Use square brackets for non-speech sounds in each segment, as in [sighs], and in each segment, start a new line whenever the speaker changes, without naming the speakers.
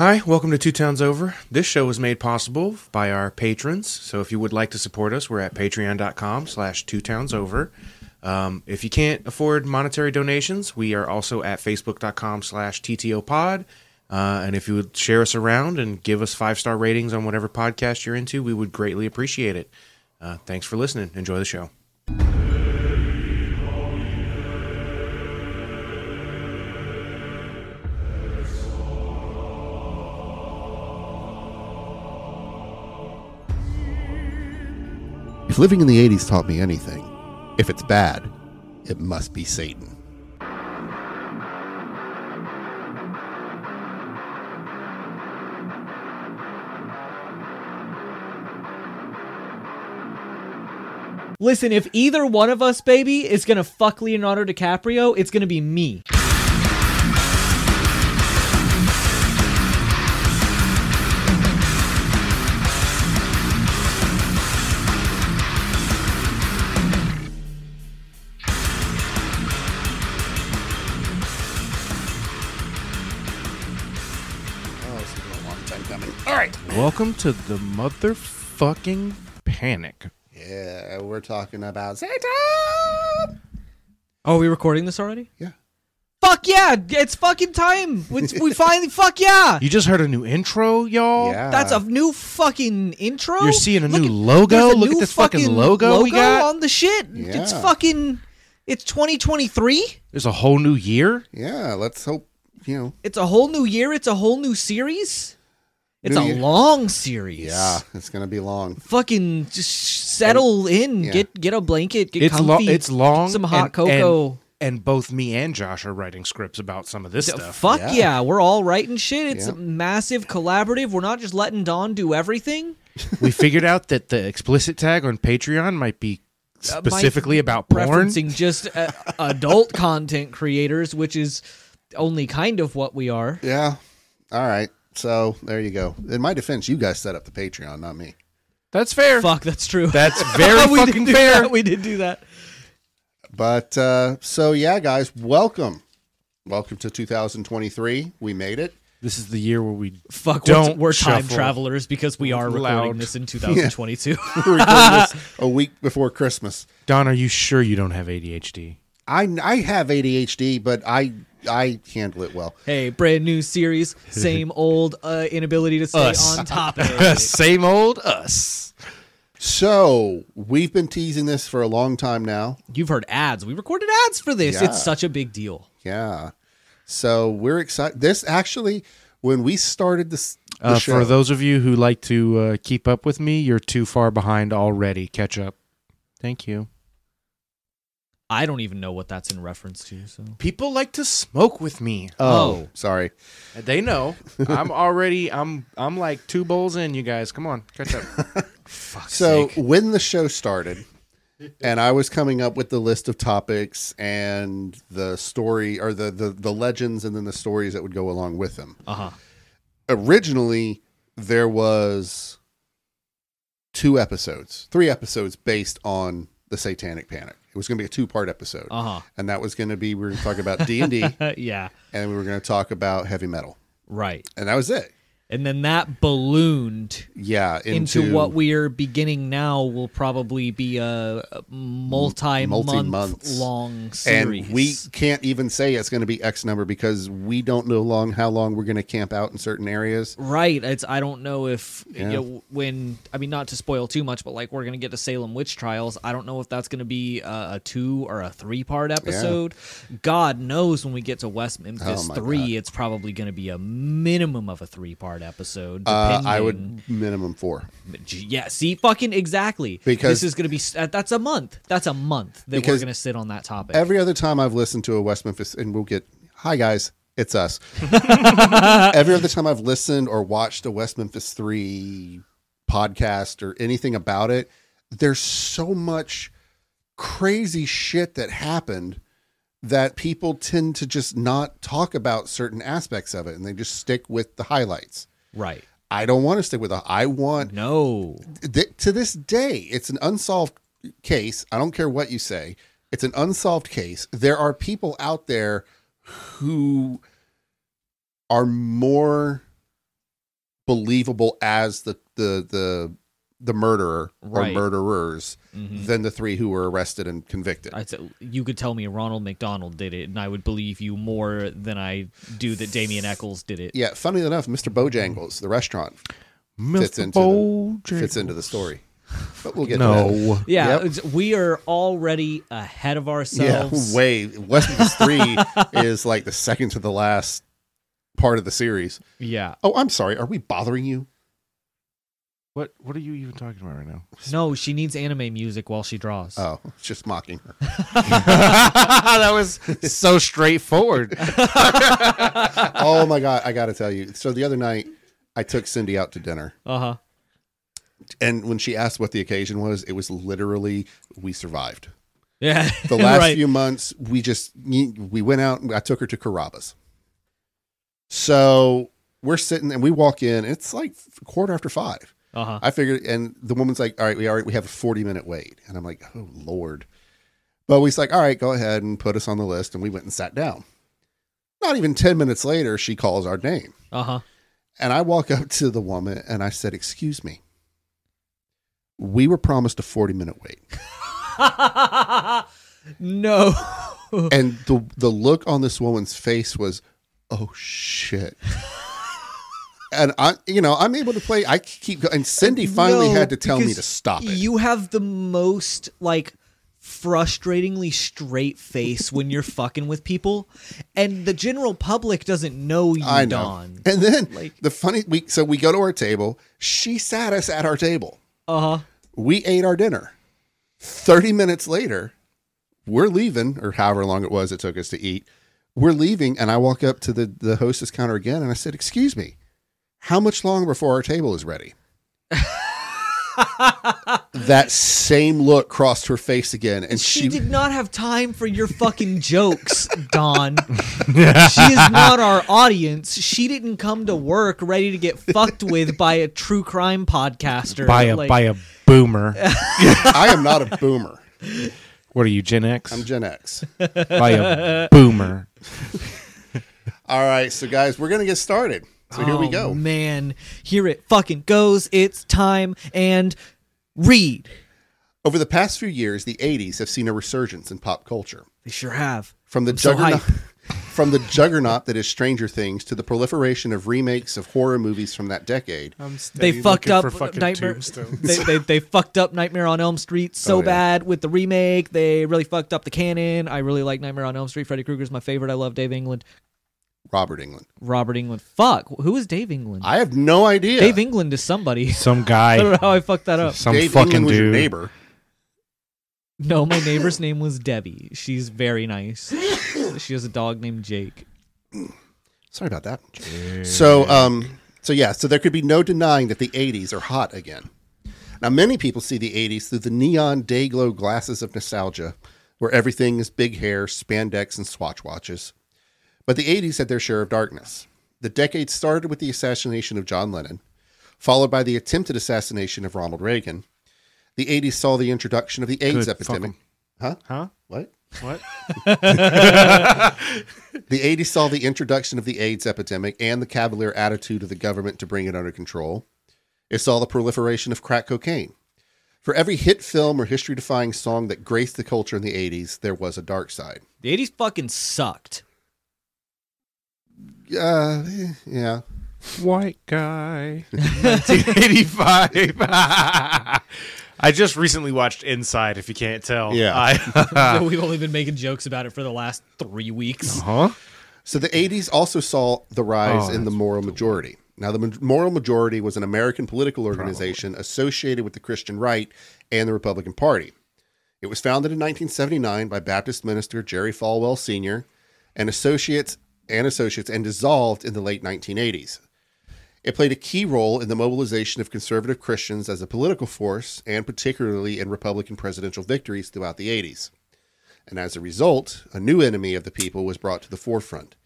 Hi, welcome to Two Towns Over. This show was made possible by our patrons. So if you would like to support us, we're at patreon.com slash two towns over. Um, if you can't afford monetary donations, we are also at facebook.com slash ttopod. Uh, and if you would share us around and give us five-star ratings on whatever podcast you're into, we would greatly appreciate it. Uh, thanks for listening. Enjoy the show.
If living in the 80s taught me anything, if it's bad, it must be Satan.
Listen, if either one of us, baby, is gonna fuck Leonardo DiCaprio, it's gonna be me.
Welcome to the motherfucking panic.
Yeah, we're talking about Satan.
Oh, are we recording this already?
Yeah.
Fuck yeah! It's fucking time. We, we [laughs] finally fuck yeah.
You just heard a new intro, y'all?
Yeah.
That's a new fucking intro.
You're seeing a
Look
new
at-
logo?
there's a
Look at this fucking logo we got.
on the shit. It's
Yeah.
fucking. It's 2023.
There's a whole new year.
Yeah, let's hope, you know.
It's a whole new year. It's a whole new series. It's
New
a
year.
long series.
Yeah, it's going to be long.
Fucking just settle in.
yeah.
Get get a blanket. Get
It's lo-
comfy.
it's long.
Some hot
and-
cocoa.
And, and both me and Josh are writing scripts about some of this
D-
stuff.
Fuck yeah.
Yeah.
we're all writing shit. It's
Yeah.
massive collaborative. We're not just letting Don do everything.
we figured out that the explicit tag on Patreon might be [laughs] specifically about porn.
Referencing just uh, adult content creators, which is only kind of what we are.
Yeah. All right. So there you go. In my defense, you guys set up the Patreon, not me.
That's fair.
Fuck, that's true.
That's [laughs] very
we
fucking
did do
fair.
that. We did do that.
But uh, so, yeah, guys, welcome. Welcome to 2023. We made it.
This is the year where we
Fuck,
Don't
we're time
shuffle
travelers because we are recording
loud.
this in [laughs] 2022.
We're recording this [laughs] a week before Christmas.
Don, are you sure you don't have ADHD?
I, I have ADHD, but I I handle it well.
hey, brand new series, same [laughs] old uh, inability to stay
Us.
on topic. [laughs]
Same old us.
So we've been teasing this for a long time now.
You've heard ads. We recorded ads for this.
Yeah.
It's such a big deal.
Yeah. So we're excited. This actually, when we started this, the
Uh,
show,
for those of you who like to uh, keep up with me, you're too far behind already. Catch up. Thank you.
I don't even know what that's in reference to. So
People like to smoke with me.
oh,
Oh.
sorry.
They know. I'm already. I'm. I'm like two bowls in. You guys, come on, catch up. [laughs] Fuck's
So
sake.
when the show started, and I was coming up with the list of topics and the story or the the, the legends and then the stories that would go along with them.
uh huh.
Originally, there was two episodes, three episodes based on the Satanic Panic. It was going to be a two part episode,
Uh huh.
and that was going to be we were going to talk about D and D, [laughs]
yeah.
and we were going to talk about heavy metal,
Right.
and that was it.
And then that ballooned
Yeah,
into,
into,
what we're beginning now will probably be a multi month long series and
we can't even say it's going to be X number because we don't know long how long we're going to camp out in certain areas.
Right. It's I don't know if
Yeah.
you know, when I mean not to spoil too much, but like we're gonna get to Salem witch trials. I don't know if that's gonna be a, a two or a three part episode. God knows when we get to West Memphis
Oh my
three, it's probably gonna be a minimum of a three part episode.
Uh, I would minimum four.
Yeah. See, fucking exactly.
Because-
this is gonna be uh, that's a month. That's a month that we're gonna sit on that topic.
Every other time I've listened to a West Memphis, and we'll get hi guys, it's us. [laughs] Every other time I've listened or watched a West Memphis three podcast or anything about it, there's so much crazy shit that happened that people tend to just not talk about certain aspects of it, and they just stick with the highlights.
Right.
I don't want to stick with the. I want
No.
th- to this day, it's an unsolved case. I don't care what you say. It's an unsolved case. There are people out there who are more believable as the the the the murderer
Right.
or murderers
Mhm.
than the three who were arrested and convicted.
I'd say you could tell me Ronald McDonald did it, and I would believe you more than I do that Damien Echols did it.
yeah, funny enough, Mr. Bojangles, the restaurant, fits into the, fits into the story. But we'll get to that.
No.
Yeah,
Yep.
it's- we are already ahead of ourselves.
Yeah,
ourselves.
way West Memphis [laughs] Three is like the second to the last part of the series.
Yeah.
Oh, I'm sorry. Are we bothering you?
What What are you even talking about right now?
No, she needs anime music while she draws.
Oh, it's [laughs] just mocking her. [laughs]
that was so straightforward. [laughs]
oh my god, I got to tell you. So the other night, I took Cindy out to dinner,
Uh huh.
and when she asked what the occasion was, it was literally we survived.
Yeah.
The last
right.
few months, we just we went out. and I took her to Carrabba's. So we're sitting, and we walk in. It's like quarter after five.
Uh huh.
I figured, and the woman's like, "All right, we already we have a forty minute wait," and I'm like, "Oh Lord!" But we's like, "All right, go ahead and put us on the list," and we went and sat down. Not even ten minutes later, she calls our name,
Uh huh.
and I walk up to the woman and I said, "Excuse me, we were promised a forty minute wait," [laughs]
no.
and the the look on this woman's face was, "Oh shit." [laughs] And I, you know, I'm able to play. I keep, going. and Cindy finally
No,
had to tell me to stop it.
You have the most like frustratingly straight face when you're fucking with people, and the general public doesn't know you,
I know.
Don.
And then
Like-
the funny we so we go to our table. She sat us at our table.
Uh huh.
We ate our dinner. 30 minutes later, we're leaving, or however long it was it took us to eat. We're leaving, and I walk up to the, the hostess counter again and I said, Excuse me, how much longer before our table is ready? [laughs] that same look crossed her face again, and
She,
she,
did not have time for your fucking jokes, Don. [laughs] she is not our audience. She didn't come to work ready to get fucked with by a true crime podcaster.
by a
Like,
by a boomer.
I am not a boomer.
What are you, Gen X?
I'm Gen X.
by a boomer.
All right, so guys, we're gonna get started. So here we
oh,
go.
Man, here it fucking goes. It's time and read.
Over the past few years, the 80s have seen a resurgence in pop culture.
They sure have.
From the
I'm
juggernaut
hyped. [laughs] [laughs]
from the juggernaut that is Stranger Things to the proliferation of remakes of horror movies from that decade.
They fucked up Nightmare. They, they, they [laughs] fucked up Nightmare on Elm Street so
Oh, yeah.
bad with the remake. They really fucked up the canon. I really like Nightmare on Elm Street. Freddy Krueger's my favorite. I love Dave England.
Robert Englund.
Robert Englund. Fuck. Who is Dave England?
I have no idea.
Dave England is somebody.
Some [laughs] guy.
I don't know how I fucked that up.
some
Dave
fucking
England was your
dude.
neighbor.
No, my neighbor's name was Debbie. She's very nice. she has a dog named Jake.
Sorry about that. So, um, so yeah, so there could be no denying that the 80s are hot again. Now, many people see the 80s through the neon day glow glasses of nostalgia, where everything is big hair, spandex, and swatch watches. But the 80s had their share of darkness. The decade started with the assassination of John Lennon, followed by the attempted assassination of Ronald Reagan. The 80s saw the introduction of the AIDS
Good,
epidemic. Huh?
Huh?
What?
What? [laughs]
The 80s saw the introduction of the AIDS epidemic and the cavalier attitude of the government to bring it under control. It saw the proliferation of crack cocaine. For every hit film or history defying song that graced the culture in the 80s, there was a dark side.
The 80s fucking sucked.
Uh, yeah.
White guy. [laughs] 1985. [laughs] I just recently watched Inside, if you can't tell.
Yeah.
I, [laughs]
We've only been making jokes about it for the last three weeks.
huh?
So the 80s also saw the rise
Oh,
in the Moral Majority. Now, the Ma- Moral Majority was an American political organization associated with the Christian right and the Republican Party. It was founded in 1979 by Baptist minister Jerry Falwell Sr. and associates and associates and dissolved in the late 1980s. It played a key role in the mobilization of conservative Christians as a political force and particularly in Republican presidential victories throughout the 80s. And as a result, a new enemy of the people was brought to the forefront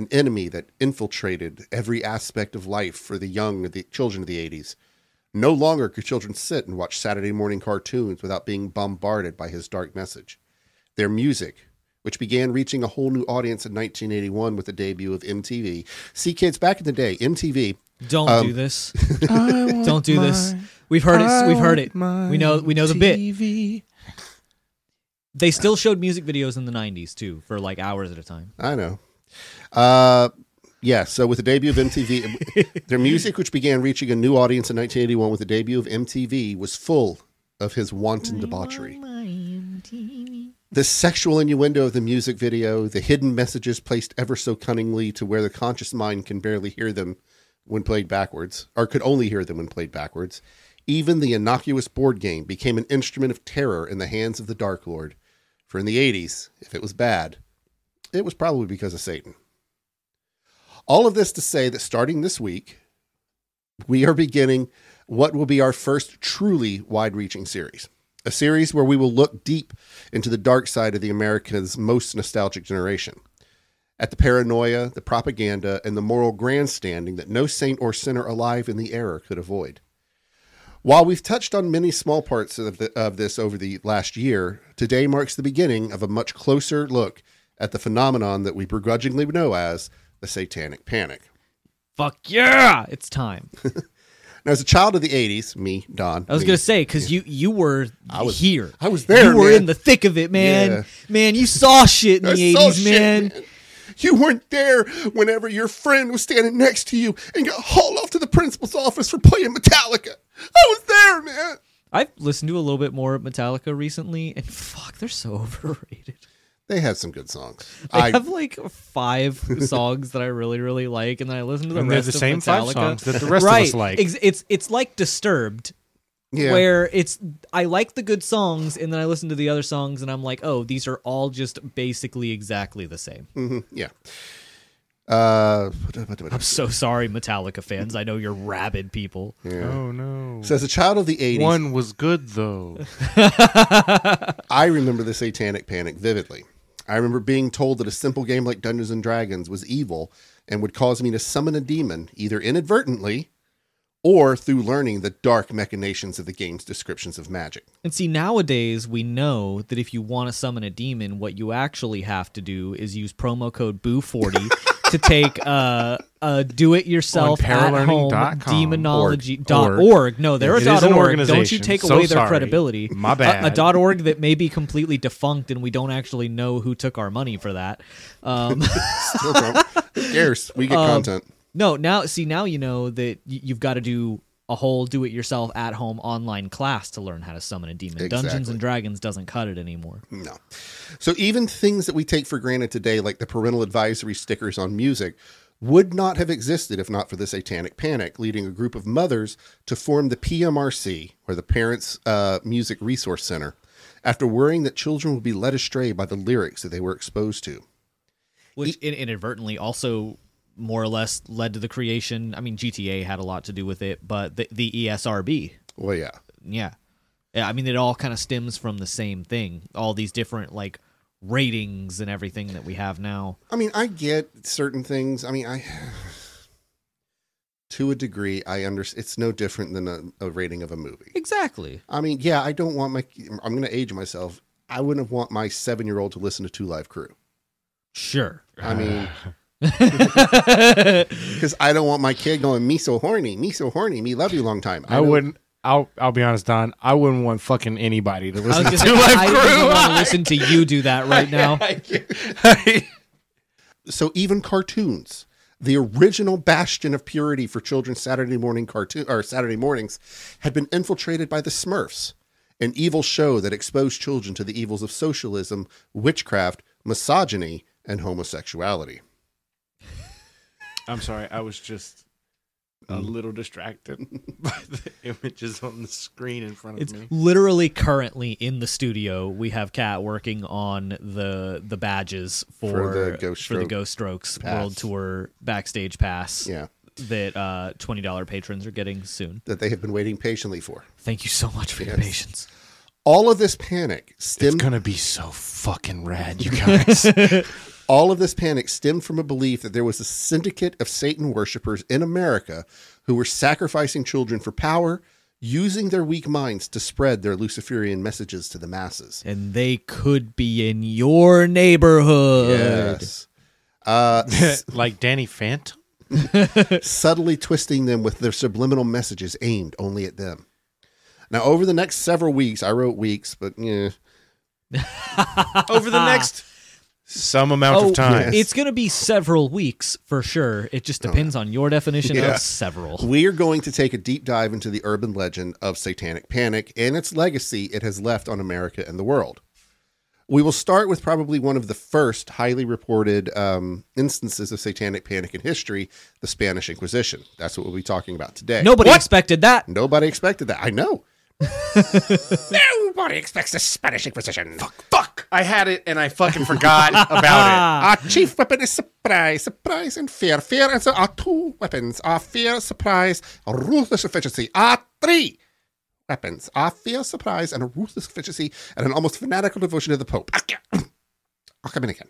an enemy that infiltrated every aspect of life for the young, the children of the 80s. No longer could children sit and watch Saturday morning cartoons without being bombarded by his dark message. Their music, which began reaching a whole new audience in 1981 with the debut of MTV. See, kids, back in the day, MTV
Don't
Um,
do this. [laughs] Don't do this. We've heard it. We've heard it. We know. We know the bit.
bit.
They still showed music videos in the '90s too, for like hours at a time.
I know. Uh, yeah. So with the debut of MTV, [laughs] their music, which began reaching a new audience in 1981 with the debut of MTV, was full of his wanton debauchery. The sexual innuendo of the music video, the hidden messages placed ever so cunningly to where the conscious mind can barely hear them when played backwards, or could only hear them when played backwards. Even the innocuous board game became an instrument of terror in the hands of the Dark Lord. For in the 80s, if it was bad, it was probably because of Satan. All of this to say that starting this week, we are beginning what will be our first truly wide reaching series. A series where we will look deep into the dark side of the America's most nostalgic generation. At the paranoia, the propaganda, and the moral grandstanding that no saint or sinner alive in the era could avoid. While we've touched on many small parts of, the, of this over the last year, today marks the beginning of a much closer look at the phenomenon that we begrudgingly know as the Satanic Panic.
Fuck yeah! It's time. [laughs]
Now, as a child of the '80s, me, Don,
I was
me,
gonna say because you you were
I was-
here.
I was there,
You were
man.
in the thick of it, man.
Yeah.
Man, you saw shit in the
saw
eighties,
shit,
man.
You weren't there whenever your friend was standing next to you and got hauled off to the principal's office for playing Metallica. I was there, man.
I've listened to a little bit more of Metallica recently, and fuck, they're so [laughs] overrated.
They had some good songs.
I
I
have like five [laughs] songs that I really, really like, and then I listen to the
And they're
rest
the
of
same five
Metallica.
songs that the rest
right.
of us like.
Ex- it's it's like Disturbed,
yeah.
where it's I like the good songs, and then I listen to the other songs, and I'm like, oh, these are all just basically exactly the same.
Mhm, yeah. Uh, [laughs]
I'm so sorry, Metallica fans. I know you're rabid people.
yeah.
Oh no.
So as a child of the '80s,
One was good though. [laughs]
I remember the Satanic Panic vividly. I remember being told that a simple game like Dungeons and Dragons was evil and would cause me to summon a demon, either inadvertently or through learning the dark machinations of the game's descriptions of magic.
And see, nowadays we know that if you want to summon a demon, what you actually have to do is use promo code BOO40 [laughs] to take uh, a do-it-yourself at home demonology
Org.
dot
Org.
org. No, they're
It
a
is
dot
an
org. Don't you take
So
away their
sorry.
credibility.
My
A- A, dot org that may be completely defunct, and we don't actually know who took our money for that. Um, [laughs]
Still. Who cares? We get [laughs]
Um,
content.
no, now see now you know that y- you've got to do a whole do-it-yourself at-home online class to learn how to summon a demon. Dungeons and Dragons doesn't cut it anymore.
No. So even things that we take for granted today, like the parental advisory stickers on music, would not have existed if not for the Satanic Panic, leading a group of mothers to form the PMRC, or the Parents uh, Music Resource Center, after worrying that children would be led astray by the lyrics that they were exposed to.
which in- inadvertently also more or less led to the creation. I mean, GTA had a lot to do with it, but the, the ESRB,
Well, yeah.
yeah, yeah. I mean, it all kind of stems from the same thing. All these different like ratings and everything that we have now.
I mean, I get certain things. I mean, I. To a degree, I understand. It's no different than a, a rating of a movie.
Exactly.
I mean, yeah, I don't want my. I'm going to age myself. I wouldn't want my seven year old to listen to Two Live Crew.
Sure.
I mean, [laughs] because I don't want my kid going, me so horny, me so horny, me love you long time.
I
don't-
wouldn't. I'll I'll be honest, Don. I wouldn't want fucking anybody to
I was
listen
gonna
to
say,
Life
I
Crew.
want to listen to you do that right [laughs] now. [laughs]
So even cartoons, the original bastion of purity for children's Saturday morning cartoon or Saturday mornings, had been infiltrated by the Smurfs, an evil show that exposed children to the evils of socialism, witchcraft, misogyny, and homosexuality.
I'm sorry. I was just a little distracted [laughs] by the images on the screen in front of
It's
me.
literally currently in the studio. We have Kat working on the the badges for,
For the Ghost
for the Ghost Strokes
Pass.
World Tour backstage pass.
Yeah,
that uh, twenty dollar patrons are getting soon.
that they have been waiting patiently for.
Thank you so much for your patience.
All of this panic
It's gonna be so fucking rad, you [laughs] guys.
All of this panic stemmed from a belief that there was a syndicate of Satan worshippers in America who were sacrificing children for power, using their weak minds to spread their Luciferian messages to the masses.
And they could be in your neighborhood.
Yes. Uh, [laughs]
like Danny Phantom. [laughs] [laughs]
subtly twisting them with their subliminal messages aimed only at them. Now, over the next several weeks, I wrote weeks, but yeah,
Over the next some amount
Oh,
of time.
It's going to be several weeks for sure. It just depends on your definition
Yeah.
of several.
we are going to take a deep dive into the urban legend of Satanic Panic and its legacy it has left on America and the world. We will start with probably one of the first highly reported um, instances of Satanic Panic in history, the Spanish Inquisition. That's what we'll be talking about today.
Nobody expected that.
Nobody expected that. I know. [laughs]
Nobody expects the Spanish Inquisition. Fuck, fuck. I had it and I fucking forgot about it. [laughs]
Our chief weapon is surprise, surprise, and fear. Fear and so our two weapons are fear, surprise, ruthless efficiency. Our three weapons are fear, surprise, and a ruthless efficiency, and an almost fanatical devotion to the Pope. [coughs] I'll come in again.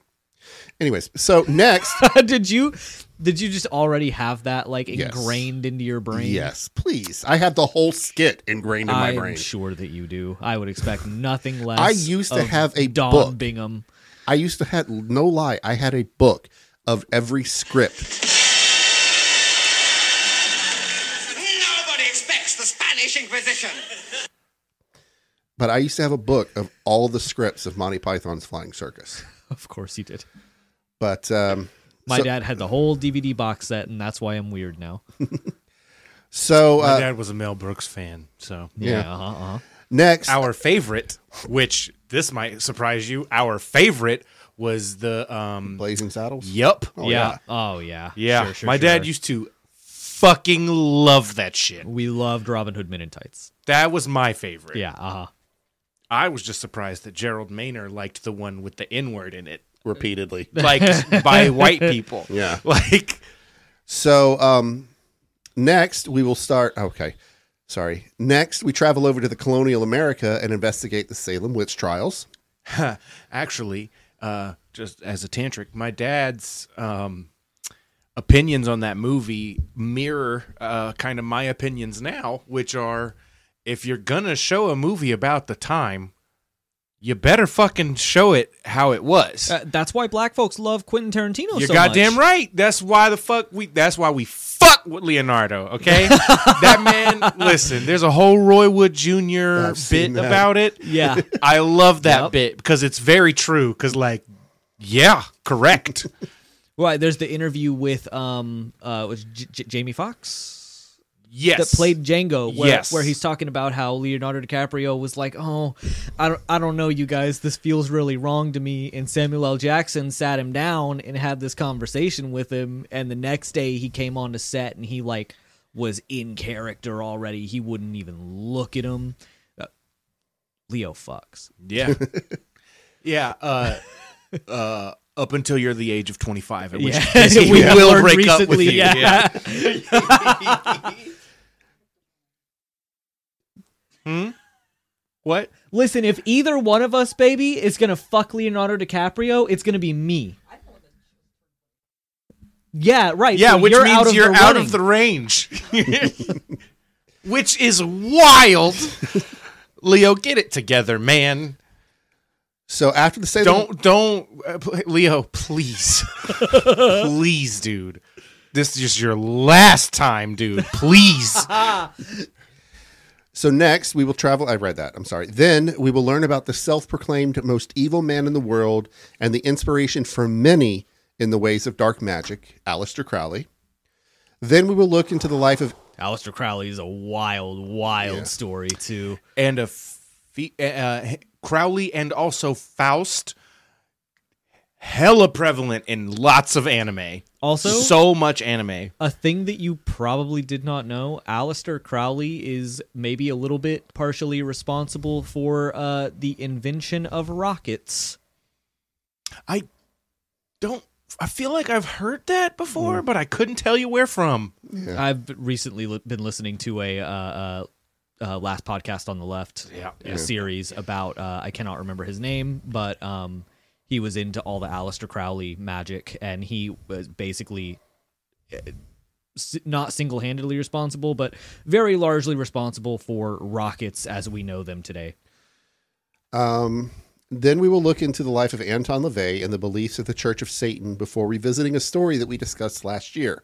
Anyways, so next, [laughs]
did you did you just already have that like
Yes.
ingrained into your brain?
yes, please. I have the whole skit ingrained in my brain.
I'm sure that you do. I would expect nothing less.
I used to
of
have a
Don
book.
Bingham.
I used to have no lie. I had a book of every script.
Nobody expects the Spanish Inquisition.
But I used to have a book of all the scripts of Monty Python's Flying Circus. [laughs]
Of course you did.
But um,
My
so,
dad had the whole DVD box set, and that's why I'm weird now. [laughs]
so
My
uh,
dad was a Mel Brooks fan, so
Yeah.
uh-huh, uh-huh.
next,
our favorite, which this might surprise you, our favorite was the um
Blazing Saddles.
Yep.
Oh,
yeah. Oh yeah.
Yeah.
Sure, sure,
My dad used to fucking love that shit.
We loved Robin Hood Men in Tights.
That was my favorite.
Yeah. Uh huh.
I was just surprised that Gerald Maynor liked the one with the N word in it.
Repeatedly. [laughs]
Like by white people.
Yeah. [laughs]
Like
So um, next we will start. Okay, sorry. Next we travel over to the colonial America and investigate the Salem witch trials.
actually, uh, just as a tantric, my dad's um, opinions on that movie mirror uh, kind of my opinions now, which are if you're gonna show a movie about the time, you better fucking show it how it was.
Uh, that's why black folks love Quentin Tarantino
You're
so
goddamn
much.
right. That's why the fuck we. That's why we fuck with Leonardo. Okay, [laughs] that man. Listen, there's a whole Roy Wood Jr.
I've
bit
that.
about it.
Yeah. [laughs]
I love that
Yep.
bit because it's very true. Because like, yeah, correct. [laughs]
well, There's the interview with um uh was J- J- Jamie Foxx
yes,
that played Django, where,
Yes.
where he's talking about how Leonardo DiCaprio was like, "Oh, I don't, I don't know, you guys. This feels really wrong to me." And Samuel L. Jackson sat him down and had this conversation with him. And the next day, he came on to set and he like was in character already. He wouldn't even look at him. Uh, Leo fucks.
Yeah, [laughs] yeah. Uh, uh, up until you're the age of 25, at which
Yeah.
case [laughs] he
We
will
learned
break up with
recently,
you.
yeah. [laughs]
hmm? What?
Listen, if either one of us, baby, is gonna fuck Leonardo DiCaprio, it's gonna be me. Yeah, right.
Yeah,
so
which
you're
means
out of
you're
the
out
running.
of the range. [laughs] which is wild. [laughs] Leo, get it together, man.
So after the Salem,
Don't don't uh, pl- Leo, please. [laughs] please, dude. This is your last time, dude. Please.
So next we will travel. I read that. I'm sorry. Then we will learn about the self-proclaimed most evil man in the world and the inspiration for many in the ways of dark magic, Aleister Crowley. Then we will look into the life of
Aleister Crowley is a wild, wild
Yeah.
story too.
and a uh, Crowley and also Faust hella prevalent in lots of anime.
Also,
so much anime.
a thing that you probably did not know: Aleister Crowley is maybe a little bit partially responsible for uh, the invention of rockets.
I don't I feel like I've heard that before, but I couldn't tell you where from.
Yeah.
I've recently li- been listening to a uh, uh, uh, last podcast on the left
Yeah.
a series about uh, I cannot remember his name, but um, he was into all the Aleister Crowley magic, and he was basically uh, not single-handedly responsible, but very largely responsible for rockets as we know them today.
Um, then we will look into the life of Anton LaVey and the beliefs of the Church of Satan before revisiting a story that we discussed last year.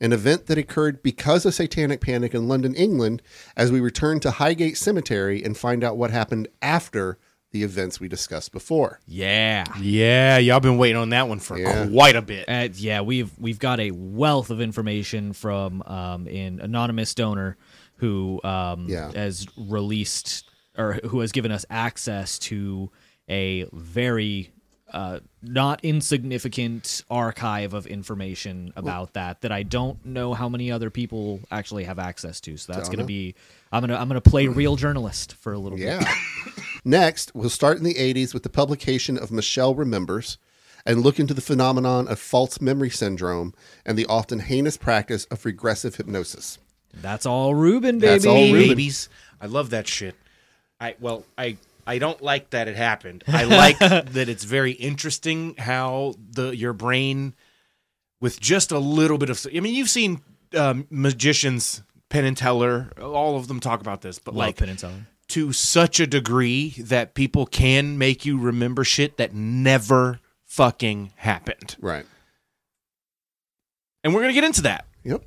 an event that occurred because of Satanic Panic in London, England, as we return to Highgate Cemetery and find out what happened after the events we discussed before.
Yeah.
Yeah, y'all been waiting on that one for
Yeah.
quite a bit.
Uh, yeah, we've we've got a wealth of information from um, an anonymous donor who um,
Yeah.
has released or who has given us access to a very uh, not insignificant archive of information about that that I don't know how many other people actually have access to. So that's going to be I'm gonna I'm gonna play real journalist for a little bit. [laughs]
Yeah. Next, we'll start in the 80s with the publication of Michelle Remembers and look into the phenomenon of false memory syndrome and the often heinous practice of regressive hypnosis.
That's all Ruben, baby.
That's all Ruben.
babies. I love that shit. I well, I I don't like that it happened. I like [laughs] that it's very interesting how the your brain with just a little bit of I mean, you've seen um, magicians Penn and Teller, all of them talk about this, but
Love
like
Penn and Teller.
To such a degree that people can make you remember shit that never fucking happened.
Right.
And we're going to get into that.
Yep.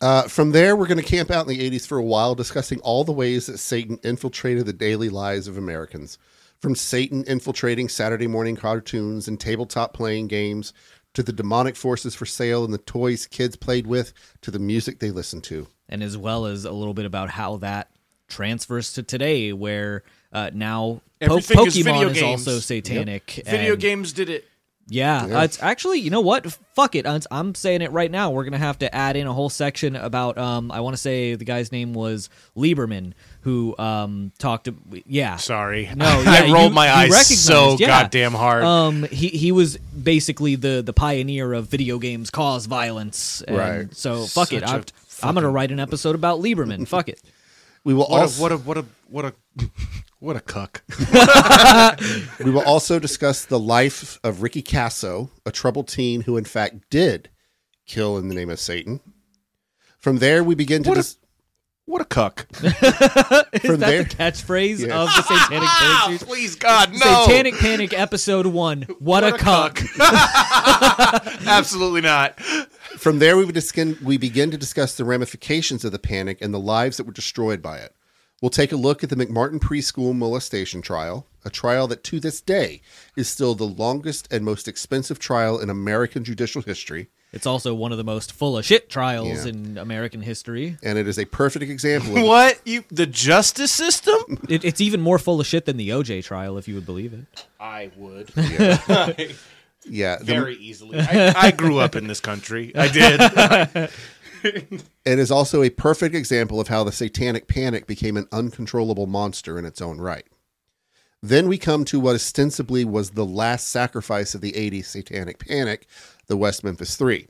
Uh, from there, we're going to camp out in the 80s for a while, discussing all the ways that Satan infiltrated the daily lives of Americans. From Satan infiltrating Saturday morning cartoons and tabletop playing games, to the demonic forces for sale and the toys kids played with, to the music they listened to.
and as well as a little bit about how that transfers to today, where uh, now po-
Everything is video
Pokemon is, also satanic.
Video
and-
games did it.
Yeah,
Yeah.
Uh, it's actually you know what? Fuck it. I'm- I'm saying it right now. We're gonna have to add in a whole section about. Um, I want to say the guy's name was Lieberman, who um talked. To, yeah,
Sorry.
No, [laughs]
I rolled
you-
my
you
eyes so
yeah.
goddamn hard.
Um, he he was basically the the pioneer of video games cause violence. And
Right.
So fuck it.
Such a
I'm, I'm gonna write an episode about Lieberman. fuck it.
We will
What a,
also
what a what a what a [laughs] what a cuck. [laughs]
we will also discuss the life of Ricky Kasso, a troubled teen who in fact did kill in the name of Satan. From there, we begin to
What a-
dis-
What a cuck. [laughs]
Is
From
that
there-
the catchphrase
Yeah.
of the Satanic [laughs] Panic ah, series?
please God, no.
Satanic Panic episode one. [laughs] What, a, cuck.
Absolutely not.
From there, we, would discuss, we begin to discuss the ramifications of the panic and the lives that were destroyed by it. We'll take a look at the McMartin preschool molestation trial, a trial that to this day is still the longest and most expensive trial in American judicial history.
It's also one of the most full of shit trials
Yeah.
in American history.
And it is a perfect example of [laughs]
What you the justice system? [laughs]
It, it's even more full of shit than the OJ trial, if you would believe it.
I would [laughs]
yeah, the-
very easily. I, I grew up in this country. I did.
It is also a perfect example of how the satanic panic became an uncontrollable monster in its own right. Then we come to what ostensibly was the last sacrifice of the 80s satanic panic, the West Memphis Three.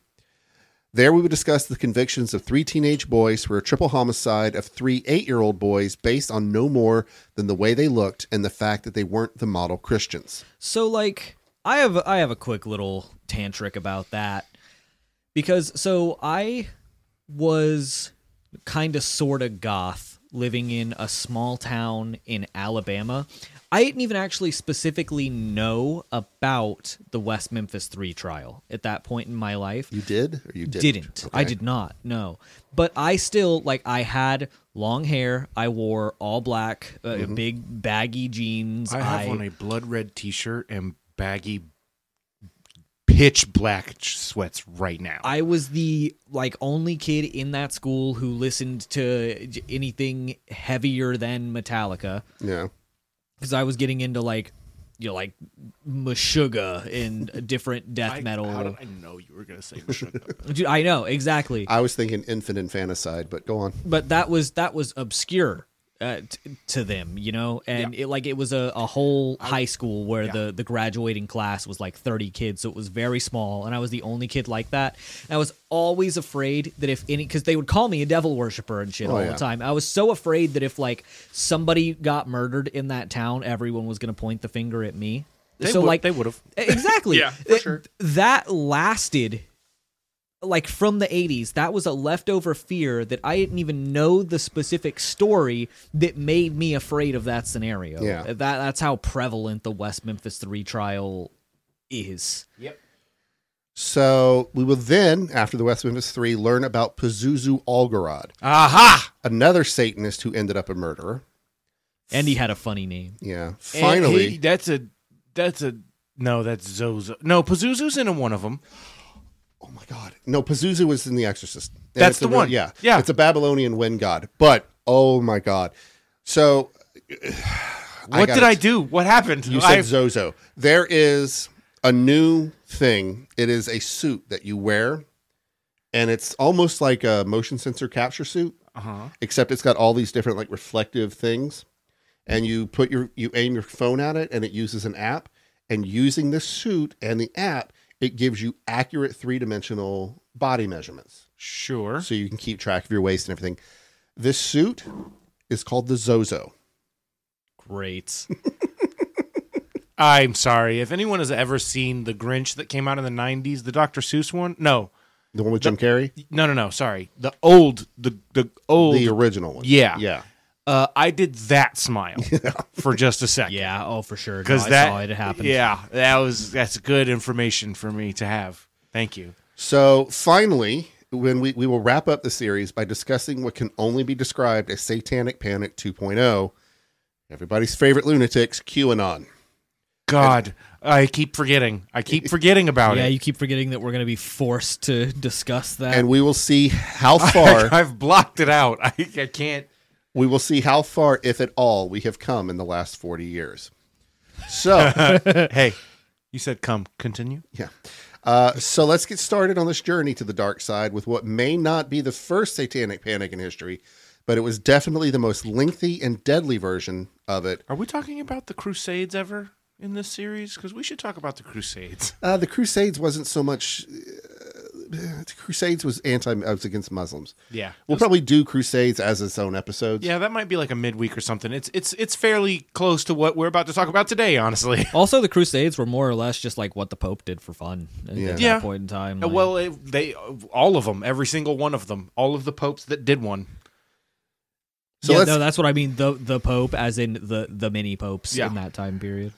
There we would discuss the convictions of three teenage boys for a triple homicide of three eight year old boys based on no more than the way they looked and the fact that they weren't the model Christians.
So like I have I have a quick little tantric about that because so I was kind of sort of goth living in a small town in Alabama. I didn't even actually specifically know about the West Memphis 3 trial at that point in my life.
You did or you didn't?
didn't. I did not. No. But I still like I had long hair. I wore all black, uh,
Mm-hmm.
big baggy jeans.
I have on a blood red T-shirt and baggy, pitch black sweats right now.
I was the like only kid in that school who listened to j- anything heavier than Metallica
Yeah.
because I was getting into like you know like Meshuggah and different [laughs] death
I-
metal.
How did I know you were gonna say Meshuggah? [laughs]
Dude, I know exactly,
I was thinking infant infanticide, but go on.
but that was that was obscure. Uh, t- to them, you know, and it like it was a, a whole high school where
yeah.
the the graduating class was like 30 kids, so it was very small, and I was the only kid like that. And I was always afraid that if any, because they would call me a devil worshiper and shit
Oh,
all
yeah.
the time. I was so afraid that if like somebody got murdered in that town, everyone was gonna point the finger at me.
They
so
would-
like
they would've.
exactly, [laughs]
Yeah, for sure.
That lasted like from the 80s that was a leftover fear that i didn't even know the specific story that made me afraid of that scenario
Yeah.
that that's how prevalent the west memphis 3 trial is
yep.
So we will then, after the West Memphis Three, learn about Pazuzu Algarad,
Aha!
another Satanist who ended up a murderer.
And he had a funny name.
Yeah. Finally,
Hey, that's a that's a no. That's Zozo. No, Pazuzu's in one of them.
Oh my God, no, Pazuzu was in The Exorcist. And
That's
it's a
the one.
Yeah,
Yeah.
It's a Babylonian wind god, but oh my God. So [sighs]
What
gotta
did I do? What happened?
You said
I-
Zozo. There is a new thing. It is a suit that you wear, and it's almost like a motion sensor capture suit,
uh-huh.
except it's got all these different like reflective things. And you put your you aim your phone at it, and it uses an app. And using this suit and the app, it gives you accurate three dimensional body measurements,
Sure.
so you can keep track of your waist and everything. This suit is called the Zozo.
Great. [laughs]
I'm sorry. If anyone has ever seen The Grinch that came out in the 90s, the Dr. Seuss one? No.
The one with Jim Carrey,
No, no, no. Sorry. The old, the the old.
the original one.
Yeah.
yeah.
Uh, I did that smile [laughs] for just a second.
Yeah, oh for sure.
Because
no,
that
saw it happen.
Yeah, that was that's good information for me to have. Thank you.
So finally, when we, we will wrap up the series by discussing what can only be described as Satanic Panic 2.0, everybody's favorite lunatics, QAnon.
God, I keep forgetting. I keep forgetting about
Yeah,
it.
Yeah, you keep forgetting that we're going to be forced to discuss that.
And we will see how [laughs] far
I've blocked it out. I, I can't.
We will see how far, if at all, we have come in the last 40 years. So [laughs]
Hey, you said come. Continue.
yeah. Uh, so let's get started on this journey to the dark side with what may not be the first satanic panic in history, but it was definitely the most lengthy and deadly version of it.
Are we talking about the Crusades ever in this series? Because we should talk about the Crusades.
Uh, the Crusades wasn't so much. Uh, the Crusades was anti. I was against Muslims.
Yeah.
We'll probably do Crusades as its own episodes.
Yeah, that might be like a midweek or something. It's it's it's fairly close to what we're about to talk about today, honestly. [laughs]
also, the Crusades were more or less just like what the Pope did for fun at,
Yeah.
at
Yeah.
that point in time.
Uh,
like-
well, it, they all of them, every single one of them, all of the popes that did one.
So
yeah, no, that's what I mean. The the Pope, as in the the mini popes
Yeah.
in that time period.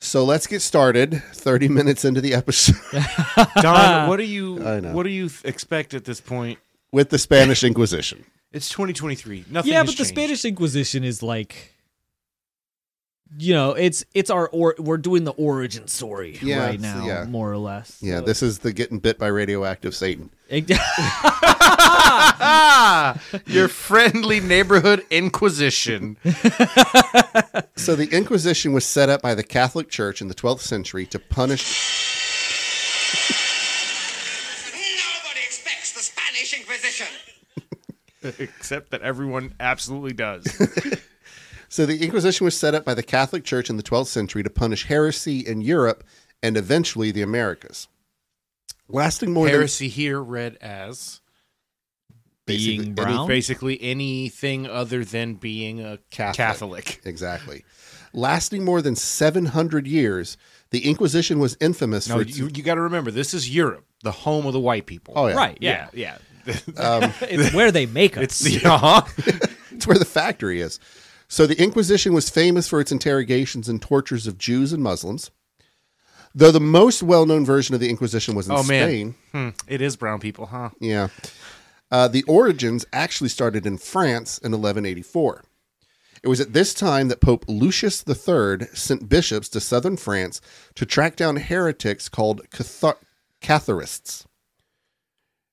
So let's get started. Thirty minutes into the episode [laughs]
Don, [laughs] what do you
I know.
what do you expect at this point?
with the Spanish Inquisition.
It's 2023. Nothing.
yeah,
has
but the
changed.
Spanish Inquisition is like, you know, it's it's our or we're doing the origin story
Yeah,
right
it's-
now,
yeah.
more or less.
Yeah,
So-
this is the getting bit by radioactive Satan.
ah, [laughs] [laughs] your friendly neighborhood inquisition. [laughs]
So the Inquisition was set up by the Catholic Church in the 12th century to punish.
Nobody expects the Spanish Inquisition.
Except that everyone absolutely does.
So the Inquisition was set up by the Catholic Church in the 12th century to punish heresy in Europe and eventually the Americas. Lasting more
Heresy here read as
Being
basically
brown?
any-
basically anything other than being a
Catholic.
Catholic.
Exactly. Lasting more than 700 years, the Inquisition was infamous
No,
for
you, you got to remember this is Europe, the home of the white people.
Oh, yeah.
right.
yeah,
Yeah,
yeah. [laughs]
it's where they make [laughs] us. [laughs]
it's uh-huh.
it's where the factory is. So the Inquisition was famous for its interrogations and tortures of Jews and Muslims. Though the most well-known version of the Inquisition was in
Oh man,
Spain.
Hmm, it is brown people, huh?
Yeah. Uh, the origins actually started in France in 1184. It was at this time that Pope Lucius III sent bishops to southern France to track down heretics called Cathar- Catharists.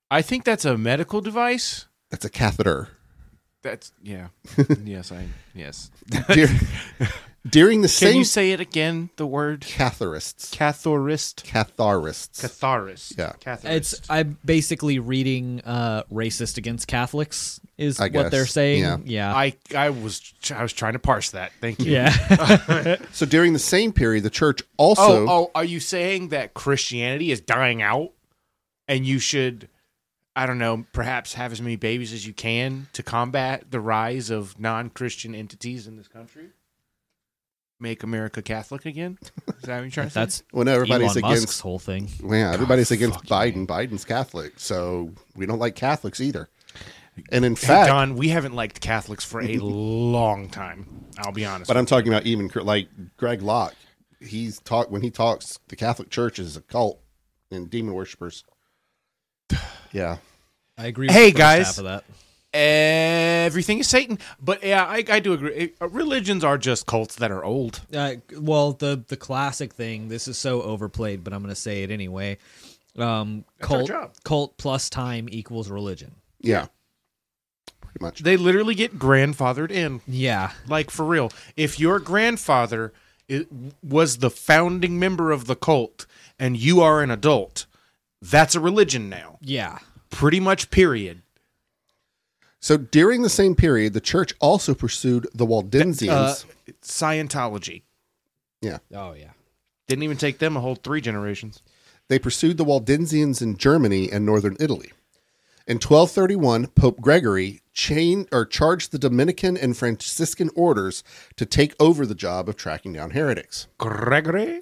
I think that's a medical device.
That's a catheter.
That's yeah. [laughs] yes, I yes.
Dur- during the same,
Can
same
you say it again? The word
Catharists.
Cathorist.
Catharists.
Catharist.
Yeah.
Catharist.
It's I'm basically reading uh racist against Catholics is
I
what they're saying.
yeah.
Yeah.
I I was I was trying to parse that. Thank you.
yeah. [laughs]
so during the same period, the church also
oh, oh, are you saying that Christianity is dying out, and you should, I don't know, perhaps have as many babies as you can to combat the rise of non-Christian entities in this country? Make America Catholic again? Is that what you're trying to say?
That's
when everybody's
Elon Musk's
against
whole thing.
yeah, everybody's against
fuck you.
Biden. Biden's Catholic, so we don't like Catholics either. And in
Hey,
fact,
Don, we haven't liked Catholics for a long time. I'll be honest.
But I'm talking about even like Greg Locke. He's talk when he talks. The Catholic Church is a cult, and demon worshippers. Yeah.
I agree.
Hey,
with the first
guys.
half of that.
Everything is Satan. But yeah, I, I do agree. Uh, Religions are just cults that are old.
Uh, well, the the classic thing. This is so overplayed, but I'm going to say it anyway. Um, cult cult plus time equals religion.
Yeah. Pretty much.
They literally get grandfathered in.
Yeah,
Like for real. If your grandfather i was the founding member of the cult and you are an adult, that's a religion now.
yeah.
Pretty much, period.
So during the same period, the church also pursued the Waldensians.
Uh, Scientology.
yeah.
Oh yeah.
Didn't even take them a whole three generations.
They pursued the Waldensians in Germany and northern Italy. In 1231, Pope Gregory chained or charged the Dominican and Franciscan orders to take over the job of tracking down heretics.
Gregory?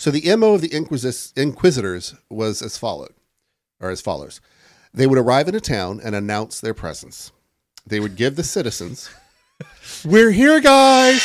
So the MO of the Inquisis- inquisitors was as followed, or as follows. They would arrive in a town and announce their presence. They would give the citizens, "We're here, guys."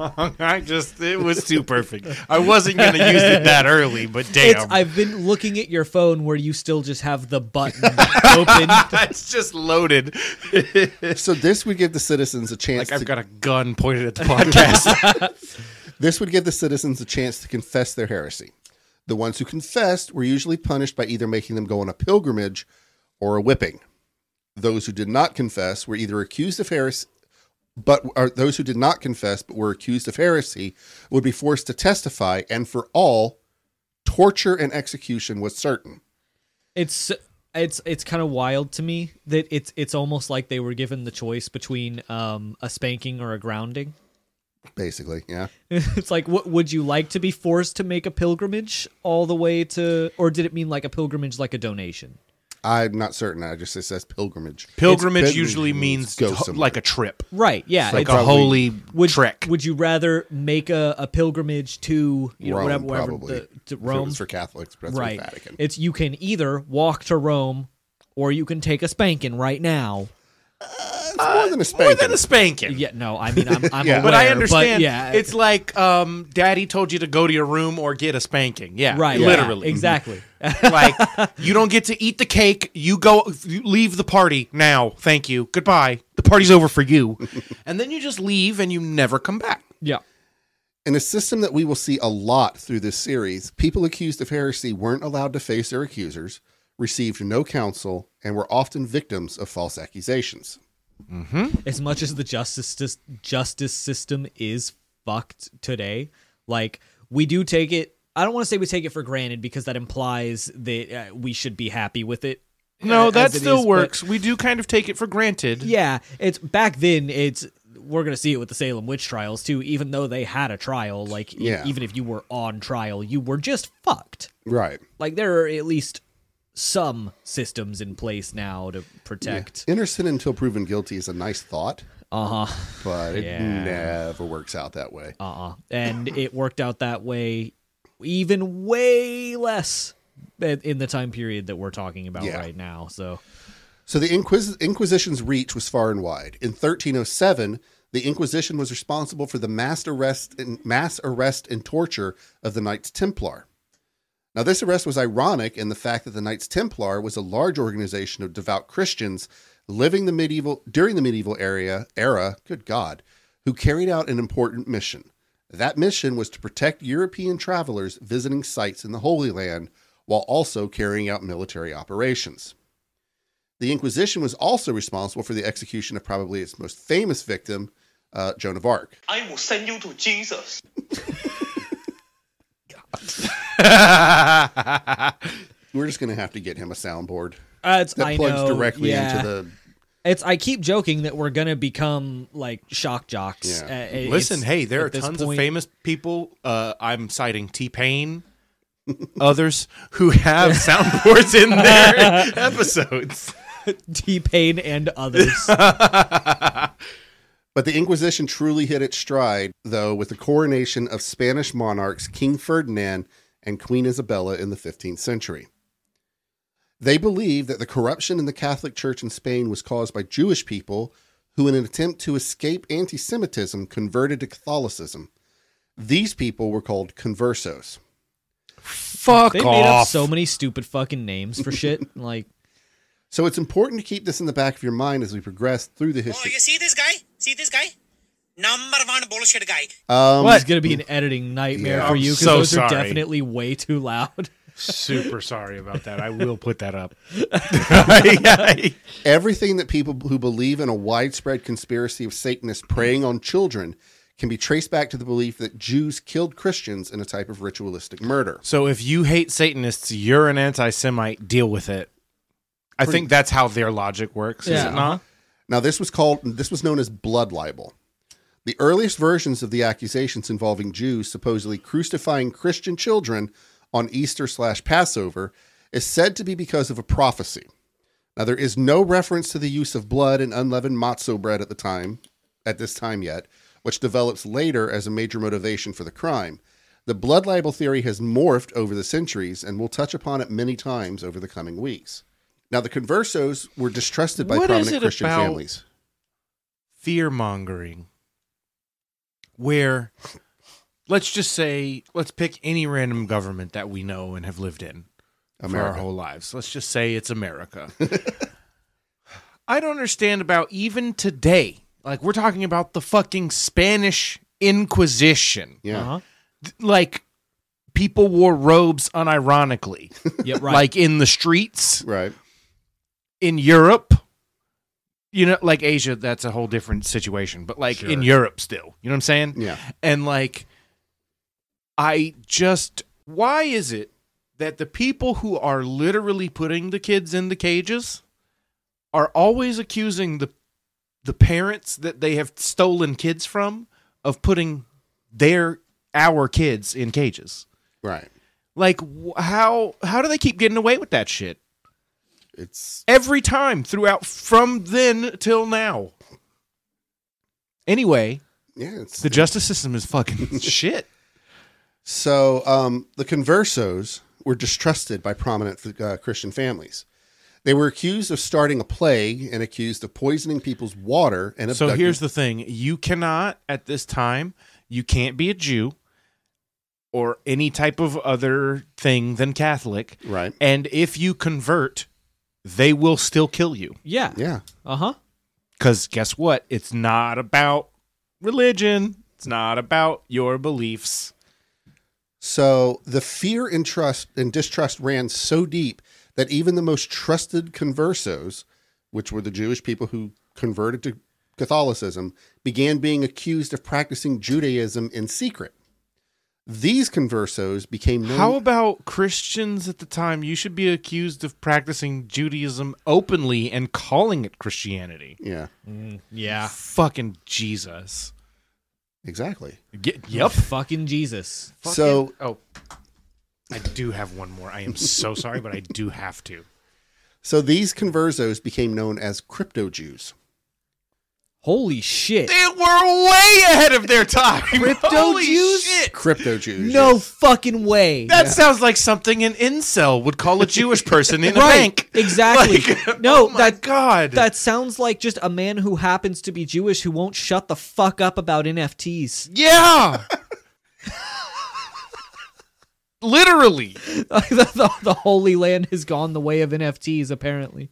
I just, it was too perfect. I wasn't going to use it that early, but
It's,
damn.
I've been looking at your phone where you still just have the button [laughs] open. [laughs]
it's just loaded. [laughs]
So this would give the citizens a chance
like I've got a gun pointed at the podcast.
This would give the citizens a chance to confess their heresy. The ones who confessed were usually punished by either making them go on a pilgrimage or a whipping. Those who did not confess were either accused of heresy, but or those who did not confess but were accused of heresy would be forced to testify, and for all, torture and execution was certain.
It's it's it's kind of wild to me that it's it's almost like they were given the choice between um, a spanking or a grounding.
Basically, yeah. [laughs]
it's like, what would you like to be forced to make a pilgrimage all the way to, or did it mean like a pilgrimage, like a donation?
I'm not certain. I just it says pilgrimage.
Pilgrimage
It's-
usually means
go
ho-
somewhere.
like a trip,
Right. Yeah.
like
it's-
a holy
would,
trek.
Would you rather make a, a pilgrimage to you know
Rome,
whatever, whatever
probably.
the, to
If it
Rome?
was for Catholics, but that's
right.
Vatican.
It's you can either walk to Rome, or you can take a spanking right now.
It's more than a
More
spanking.
than a spanking.
Yeah. No. I mean, I'm, I'm [laughs]
Yeah.
aware,
But I understand.
yeah.
It's like um, daddy told you to go to your room or get a spanking. Yeah.
right. yeah,
Literally.
exactly. [laughs]
like you don't get to eat the cake. You go you leave the party now. Thank you. Goodbye. The party's over for you. [laughs] and then you just leave and you never come back.
yeah.
In a system that we will see a lot through this series, people accused of heresy weren't allowed to face their accusers, received no counsel, and were often victims of false accusations.
as much as the justice justice system is fucked today, like we do take it. I don't want to say we take it for granted because that implies that uh, we should be happy with it.
No,
uh,
that still
is, but-
works. We do kind of take it for granted.
Yeah, it's back then. It's we're gonna see it with the Salem witch trials too. Even though they had a trial, like e- even if you were on trial, you were just fucked.
Right.
Like there are at least some systems in place now to protect.
Innocent until proven guilty is a nice thought,
Uh huh.
but it
Yeah.
never works out that way.
Uh-uh. And it worked out that way even way less in in the time period that we're talking about
Yeah.
right now. So
So the Inquis- Inquisition's reach was far and wide. In 1307, the Inquisition was responsible for the mass arrest and mass arrest and torture of the Knights Templar. Now, this arrest was ironic in the fact that the Knights Templar was a large organization of devout Christians living the medieval during the medieval area era. Good God, who carried out an important mission. That mission was to protect European travelers visiting sites in the Holy Land while also carrying out military operations. The Inquisition was also responsible for the execution of probably its most famous victim, uh, Joan of Arc.
I will send you to Jesus. [laughs] [laughs]
We're just going to have to get him a soundboard
uh, it's
that
I
plugs
know,
directly
yeah.
into the.
It's I keep joking that we're gonna become like shock jocks.
Yeah.
Uh,
Listen, hey, there are
this
tons of famous people. Uh, I'm citing T Pain, [laughs] others who have [laughs] soundboards in their episodes.
T Pain and others.
But the Inquisition truly hit its stride, though, with the coronation of Spanish monarchs King Ferdinand and Queen Isabella in the 15th century. They believed that the corruption in the Catholic Church in Spain was caused by Jewish people who, in an attempt to escape anti Semitism, converted to Catholicism. These people were called conversos.
Fuck
They made up so many stupid fucking names for shit. [laughs] Like,
So it's important to keep this in the back of your mind as we progress through the history.
Oh,
history.
you see this guy? See this guy? Number one bullshit guy.
Um,
it's gonna be an editing nightmare
Yeah.
for you because
so
those are definitely way too loud.
Super sorry about that. I will put that up. [laughs]
Everything that people who believe in a widespread conspiracy of Satanists preying on children can be traced back to the belief that Jews killed Christians in a type of ritualistic murder.
So if you hate Satanists, you're an anti-Semite. Deal with it. I think that's how their logic works. Is it not?
Now, this was called this was known as blood libel. The earliest versions of the accusations involving Jews supposedly crucifying Christian children on Easter slash Passover is said to be because of a prophecy. Now, there is no reference to the use of blood in unleavened matzo bread at the time, at this time yet, which develops later as a major motivation for the crime. The blood libel theory has morphed over the centuries, and we'll touch upon it many times over the coming weeks. Now, the conversos were distrusted by
What is
prominent
it
Christian
about-
families.
Fear mongering, where let's just say let's pick any random government that we know and have lived in for our whole lives. Let's just say it's America. [laughs] I don't understand about even today. Like we're talking about the fucking Spanish Inquisition.
Yeah.
Uh-huh.
Like people wore robes unironically. [laughs]
Yeah, right.
Like in the streets
Right.
In Europe. You know, like Asia, that's a whole different situation. But like in Europe still. You know what I'm saying?
Yeah.
And like I just why is it that the people who are literally putting the kids in the cages are always accusing the the parents that they have stolen kids from of putting their our kids in cages.
Right.
Like how how do they keep getting away with that shit?
It's
Every time throughout from then till now. Anyway,
yeah. It's
the justice system is fucking [laughs] shit.
so um, the conversos were distrusted by prominent uh, Christian families. They were accused of starting a plague and accused of poisoning people's water and
So here's the thing: you cannot at this time, you can't be a Jew or any type of other thing than Catholic.
right.
And if you convert, they will still kill you.
yeah.
Yeah.
Uh huh.
Because guess what? It's not about religion. It's not about your beliefs.
So the fear and trust and distrust ran so deep that even the most trusted conversos, which were the Jewish people who converted to Catholicism, began being accused of practicing Judaism in secret. These conversos became known.
How about Christians at the time? You should be accused of practicing Judaism openly and calling it Christianity.
yeah, mm,
Yeah.
Fucking Jesus.
exactly.
Ge- yep.
Fucking Jesus.
So
oh, I do have one more. I am so sorry, but I do have to. [laughs]
So these conversos became known as crypto Jews.
Holy shit.
They were way ahead of their time. [laughs]
Crypto
Holy
Jews?
shit.
Crypto Jews.
No
yes.
fucking way.
That sounds like something an incel would call a Jewish person in a
right.
bank. [laughs]
Exactly.
Like, [laughs]
no,
oh my
that
God.
That sounds like just a man who happens to be Jewish who won't shut the fuck up about NFTs.
yeah. Literally.
the, the, the Holy Land has gone the way of NFTs, apparently.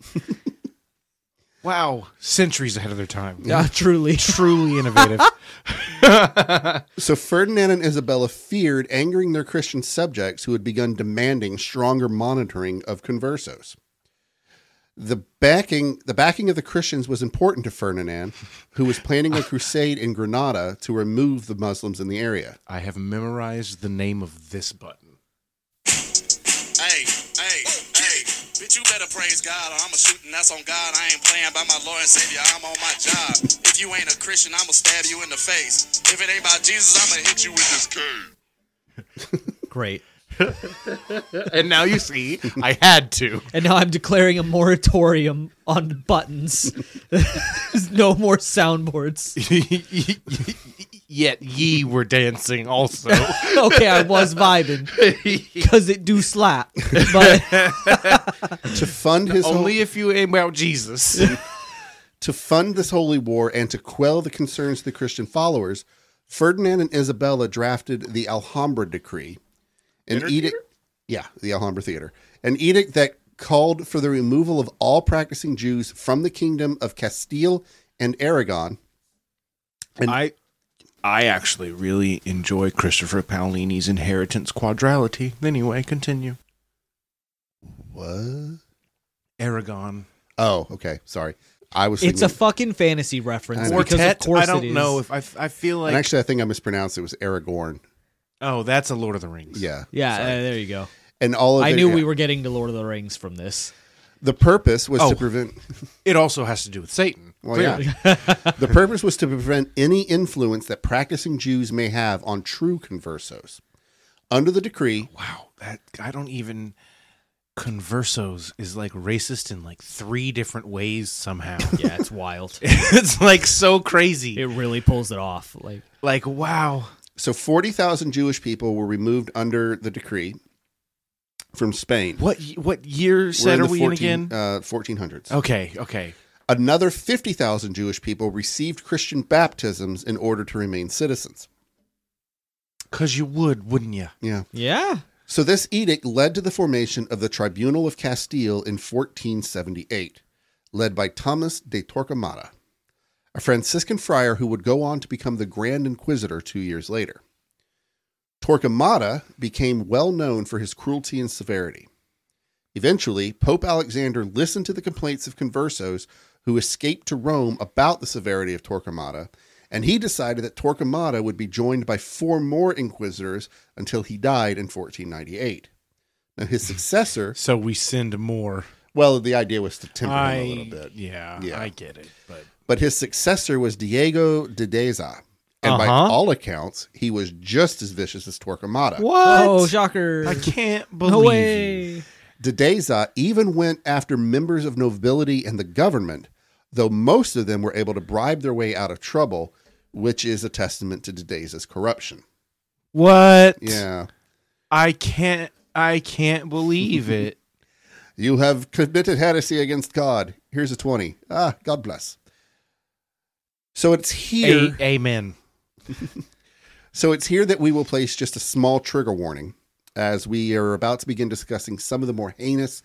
Wow. Centuries ahead of their time.
Yeah, [laughs] truly.
Truly [laughs] innovative. [laughs]
So Ferdinand and Isabella feared angering their Christian subjects who had begun demanding stronger monitoring of conversos. The backing the backing of the Christians was important to Ferdinand, who was planning a crusade in Granada to remove the Muslims in the area.
I have memorized the name of this button.
Praise God or I'm a shooting that's on God. I ain't playing by my Lord and Savior, I'm on my job. If you ain't a Christian, I'ma stab you in the face. If it ain't about Jesus, I'ma hit you with this cane. [laughs]
Great. [laughs]
And now you see, I had to.
And now I'm declaring a moratorium on buttons. [laughs] no more soundboards.
Yet ye were dancing also. [laughs]
Okay, I was vibing [laughs] because it do slap. But [laughs]
To fund his
Only
whole,
if you aim about Jesus.
To fund this holy war and to quell the concerns of the Christian followers, Ferdinand and Isabella drafted the Alhambra Decree, an edict. Yeah, the Alhambra Theater, an edict that called for the removal of all practicing Jews from the kingdom of Castile and Aragon. And-
I I actually really enjoy Christopher Paolini's Inheritance Quadrality. Anyway, continue.
What?
Aragon.
Oh, okay. Sorry, I was.
It's a
thinking-
fucking fantasy reference
I know.
because of
Quartet.
course
I don't
it is.
know if I, I feel like
and actually, I think I mispronounced it. It was Aragorn.
oh that's a Lord of the Rings.
Yeah,
yeah,
sorry.
uh, there you go.
and all of
I
it-
knew
yeah.
we were getting to Lord of the Rings from this.
The purpose was
Oh.
to prevent.
It also has to do with Satan.
Well, yeah. [laughs] the purpose was to prevent any influence that practicing Jews may have on true conversos. Under the decree,
Wow, that I don't even conversos is like racist in like three different ways somehow. [laughs]
Yeah, it's wild. [laughs]
it's like so crazy.
it really pulls it off. Like
like wow.
so forty thousand Jewish people were removed under the decree from Spain.
What y- what year
We're
set
in
are
the
we
14,
in again?
Uh, 1400s.
Okay, okay.
Another 50,000 Jewish people received Christian baptisms in order to remain citizens.
Cause you would, wouldn't you?
Yeah.
yeah,
So this edict led to the formation of the Tribunal of Castile in 1478, led by Thomas de Torquemada, a Franciscan friar who would go on to become the Grand Inquisitor two years later. Torquemada became well known for his cruelty and severity. Eventually, Pope Alexander listened to the complaints of conversos who escaped to Rome about the severity of Torquemada, and he decided that Torquemada would be joined by four more inquisitors until he died in 1498. Now, his successor,
So we send more.
well, the idea was to temper
I
him a little bit,
Yeah,
Yeah.
I get it. But
but his successor was Diego de Deza, and by
Uh-huh.
all accounts, he was just as vicious as Torquemada.
what?
Oh, shocker!
I can't believe
no
you.
De Deza even went after members of nobility and the government, though most of them were able to bribe their way out of trouble, which is a testament to today's Deza's corruption.
What?
Yeah.
I can't I can't believe it. [laughs]
You have committed heresy against God. Here's a 20. Ah, God bless. So it's here.
A- amen. [laughs]
So it's here that we will place just a small trigger warning as we are about to begin discussing some of the more heinous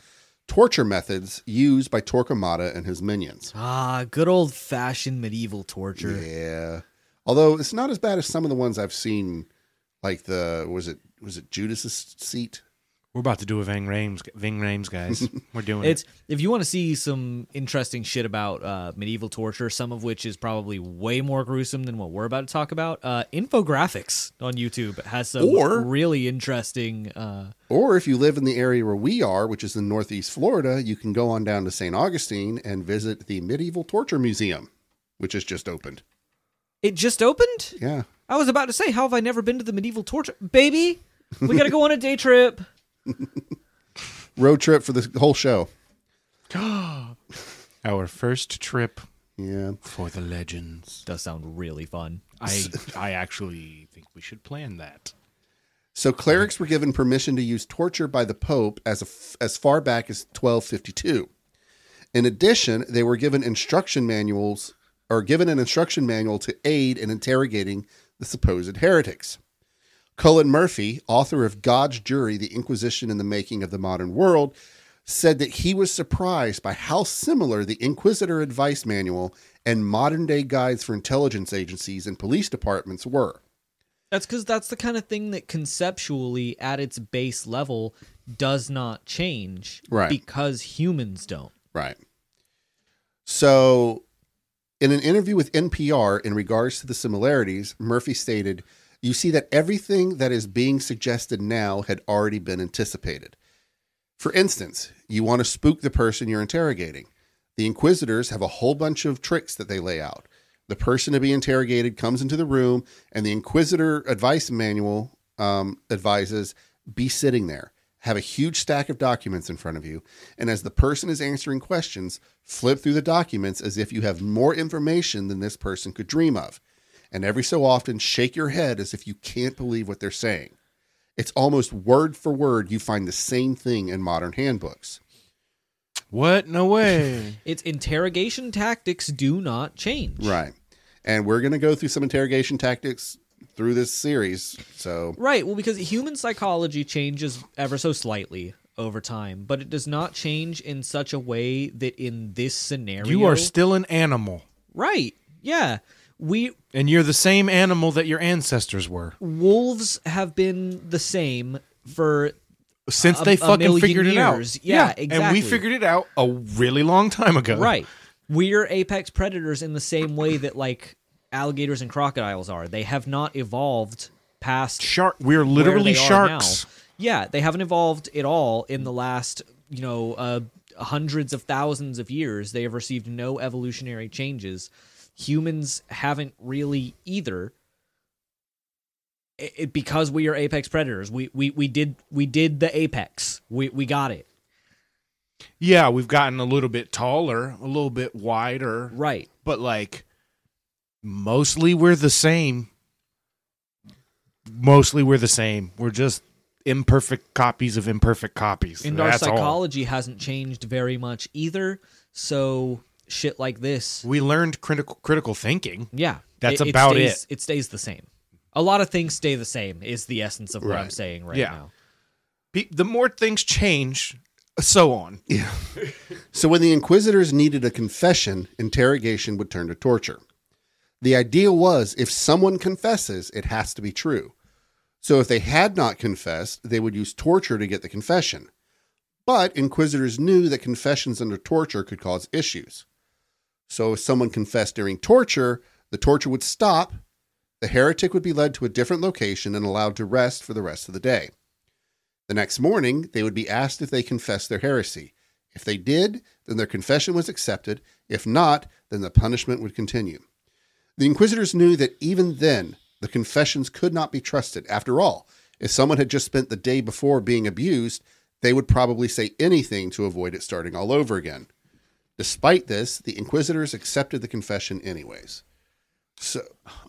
torture methods used by Torquemada and his minions.
Ah, good old fashioned medieval torture.
Yeah. Although it's not as bad as some of the ones I've seen like the was it was it Judas's seat?
We're about to do a Ving Rhames Ving Rhames, guys. [laughs] We're doing
It's
it.
if you want to see some interesting shit about uh, medieval torture, some of which is probably way more gruesome than what we're about to talk about. Uh, infographics on YouTube has some
Or-
really interesting. Uh,
Or if you live in the area where we are, which is in Northeast Florida, you can go on down to St. Augustine and visit the Medieval Torture Museum, which has just opened.
it just opened.
Yeah.
I was about to say, how have I never been to the medieval torture, baby? We got to go on a day trip. [laughs]
Road trip for the whole show. [gasps]
Our first trip
Yeah.
for the legends.
Does sound really fun.
I I actually think we should plan that.
So clerics were given permission to use torture by the Pope as a f as far back as 1252. In addition, they were given instruction manuals or given an instruction manual to aid in interrogating the supposed heretics. Cullen Murphy, author of God's Jury: The Inquisition and the Making of the Modern World, said that he was surprised by how similar the Inquisitor advice manual and modern-day guides for intelligence agencies and police departments were.
That's because that's the kind of thing that conceptually, at its base level, does not change.
Right.
Because humans don't.
Right. So, in an interview with NPR in regards to the similarities, Murphy stated, You see that everything that is being suggested now had already been anticipated. For instance, you want to spook the person you're interrogating. The inquisitors have a whole bunch of tricks that they lay out. The person to be interrogated comes into the room, and the inquisitor advice manual um, advises be sitting there. Have a huge stack of documents in front of you, and as the person is answering questions, flip through the documents as if you have more information than this person could dream of. And every so often, shake your head as if you can't believe what they're saying. It's almost word for word, you find the same thing in modern handbooks.
What? No way. [laughs]
Its interrogation tactics do not change.
Right. And we're going to go through some interrogation tactics through this series. So,
Right. Well, because human psychology changes ever so slightly over time, but it does not change in such a way that in this scenario.
you are still an animal,
right. Yeah. We
and you're the same animal that your ancestors were
wolves have been the same for
since
A-
they fucking figured it out.
years. Yeah, exactly.
And we figured it out a really long time ago.
right. We're apex predators in the same way that like alligators and crocodiles are. They have not evolved past
Shark. We're literally sharks.
Yeah, they haven't evolved at all in the last, you know, uh, hundreds of thousands of years. They have received no evolutionary changes. Humans haven't really either. I- it- because we are apex predators. We, we we did we did the apex. We we got it.
Yeah, we've gotten a little bit taller, a little bit wider,
Right.
but like mostly we're the same. Mostly we're the same. We're just imperfect copies of imperfect copies.
And our
That's all.
psychology hasn't changed very much either. So shit like this,
We learned critical critical thinking.
yeah,
That's about
stays,
it.
It stays the same. A lot of things stay the same. Is the essence of what I'm saying right
Yeah.
now.
Be- The more things change, so on. Yeah.
so when the inquisitors needed a confession, interrogation would turn to torture. The idea was if someone confesses, it has to be true. So if they had not confessed, they would use torture to get the confession. But inquisitors knew that confessions under torture could cause issues. So if someone confessed during torture, the torture would stop, the heretic would be led to a different location and allowed to rest for the rest of the day. The next morning, they would be asked if they confessed their heresy. If they did, then their confession was accepted. If not, then the punishment would continue. The inquisitors knew that even then, the confessions could not be trusted. After all, if someone had just spent the day before being abused, they would probably say anything to avoid it starting all over again. Despite this, the inquisitors accepted the confession anyways. So,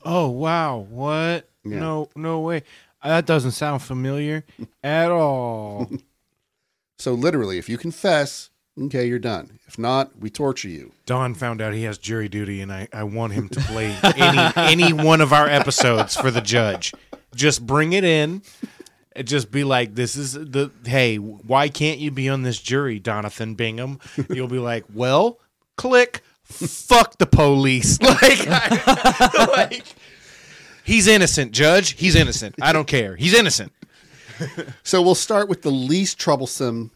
Oh wow! What?
Yeah.
No, no way. Uh, that doesn't sound familiar [laughs] at all.
so literally, if you confess, okay, you're done. If not, we torture you.
Don found out he has jury duty, and I, I want him to play any any [laughs] one of our episodes for the judge. Just bring it in. Just be like, this is the hey. Why can't you be on this jury, Donathan Bingham? You'll be like, well, click. Fuck the police. [laughs] Like, I- [laughs] like, he's innocent, Judge. He's innocent. I don't care. He's innocent.
So we'll start with the least troublesome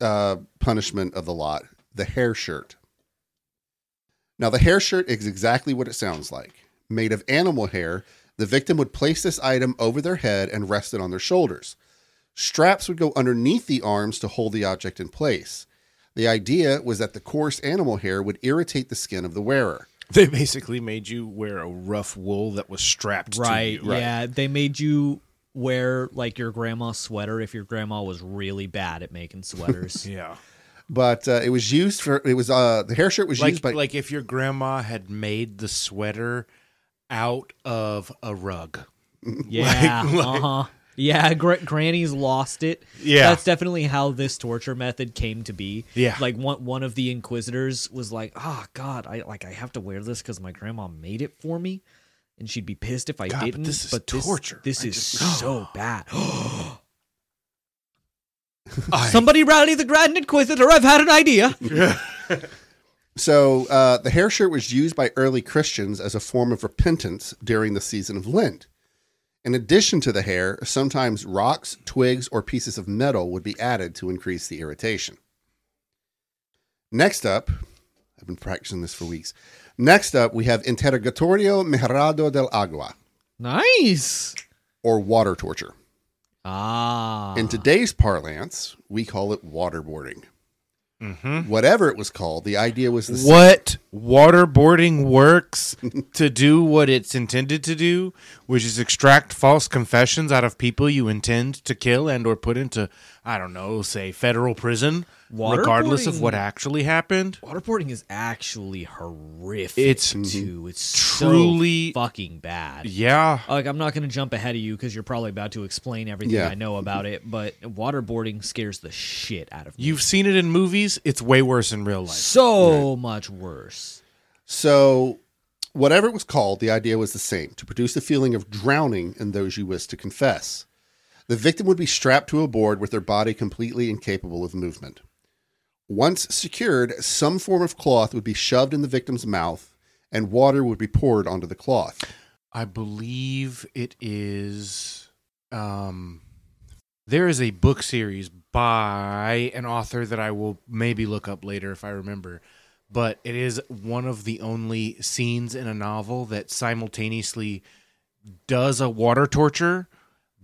uh, punishment of the lot the hair shirt. Now, the hair shirt is exactly what it sounds like. Made of animal hair, the victim would place this item over their head and rest it on their shoulders. Straps would go underneath the arms to hold the object in place. The idea was that the coarse animal hair would irritate the skin of the wearer.
They basically made you wear a rough wool that was strapped
Right.
to you.
Yeah. They made you wear like your grandma's sweater if your grandma was really bad at making sweaters. [laughs]
Yeah.
But uh, it was used for, it was, uh, the hair shirt was
like
used by,
like if your grandma had made the sweater out of a rug.
Yeah. [laughs] uh huh. Yeah. Gr- Granny's lost it.
Yeah.
That's definitely how this torture method came to be.
Yeah.
Like one one of the inquisitors was like, "Oh God, I like I have to wear this because my grandma made it for me." And she'd be pissed if I
God,
didn't.
this is
but this,
torture.
This is
just-
so [gasps] bad.
I- [gasps]
Somebody rally the Grand Inquisitor. I've had an idea. [laughs] [laughs]
So uh, the hair shirt was used by early Christians as a form of repentance during the season of Lent. In addition to the hair, sometimes rocks, twigs, or pieces of metal would be added to increase the irritation. Next up, I've been practicing this for weeks. Next up, we have interrogatorio mejorado del agua,
nice.
or water torture.
Ah.
In today's parlance, we call it waterboarding. Mm-hmm. Whatever it was called, the idea was the same.
what waterboarding works [laughs] to do what it's intended to do, which is extract false confessions out of people you intend to kill and or put into I don't know, say federal prison, regardless of what actually happened.
Waterboarding is actually horrific.
It's
too. It's
truly-
so fucking bad.
Yeah,
Like I'm not going to jump ahead of you because you're probably about to explain everything
Yeah.
I know about it. But waterboarding scares the shit out of me.
you've seen it in movies. It's way worse in real life.
so much worse.
So, whatever it was called, the idea was the same to produce a feeling of drowning in those you wish to confess. The victim would be strapped to a board with their body completely incapable of movement. Once secured, some form of cloth would be shoved in the victim's mouth and water would be poured onto the cloth.
I believe it is. Um, there is a book series by an author that I will maybe look up later if I remember, but it is one of the only scenes in a novel that simultaneously does a water torture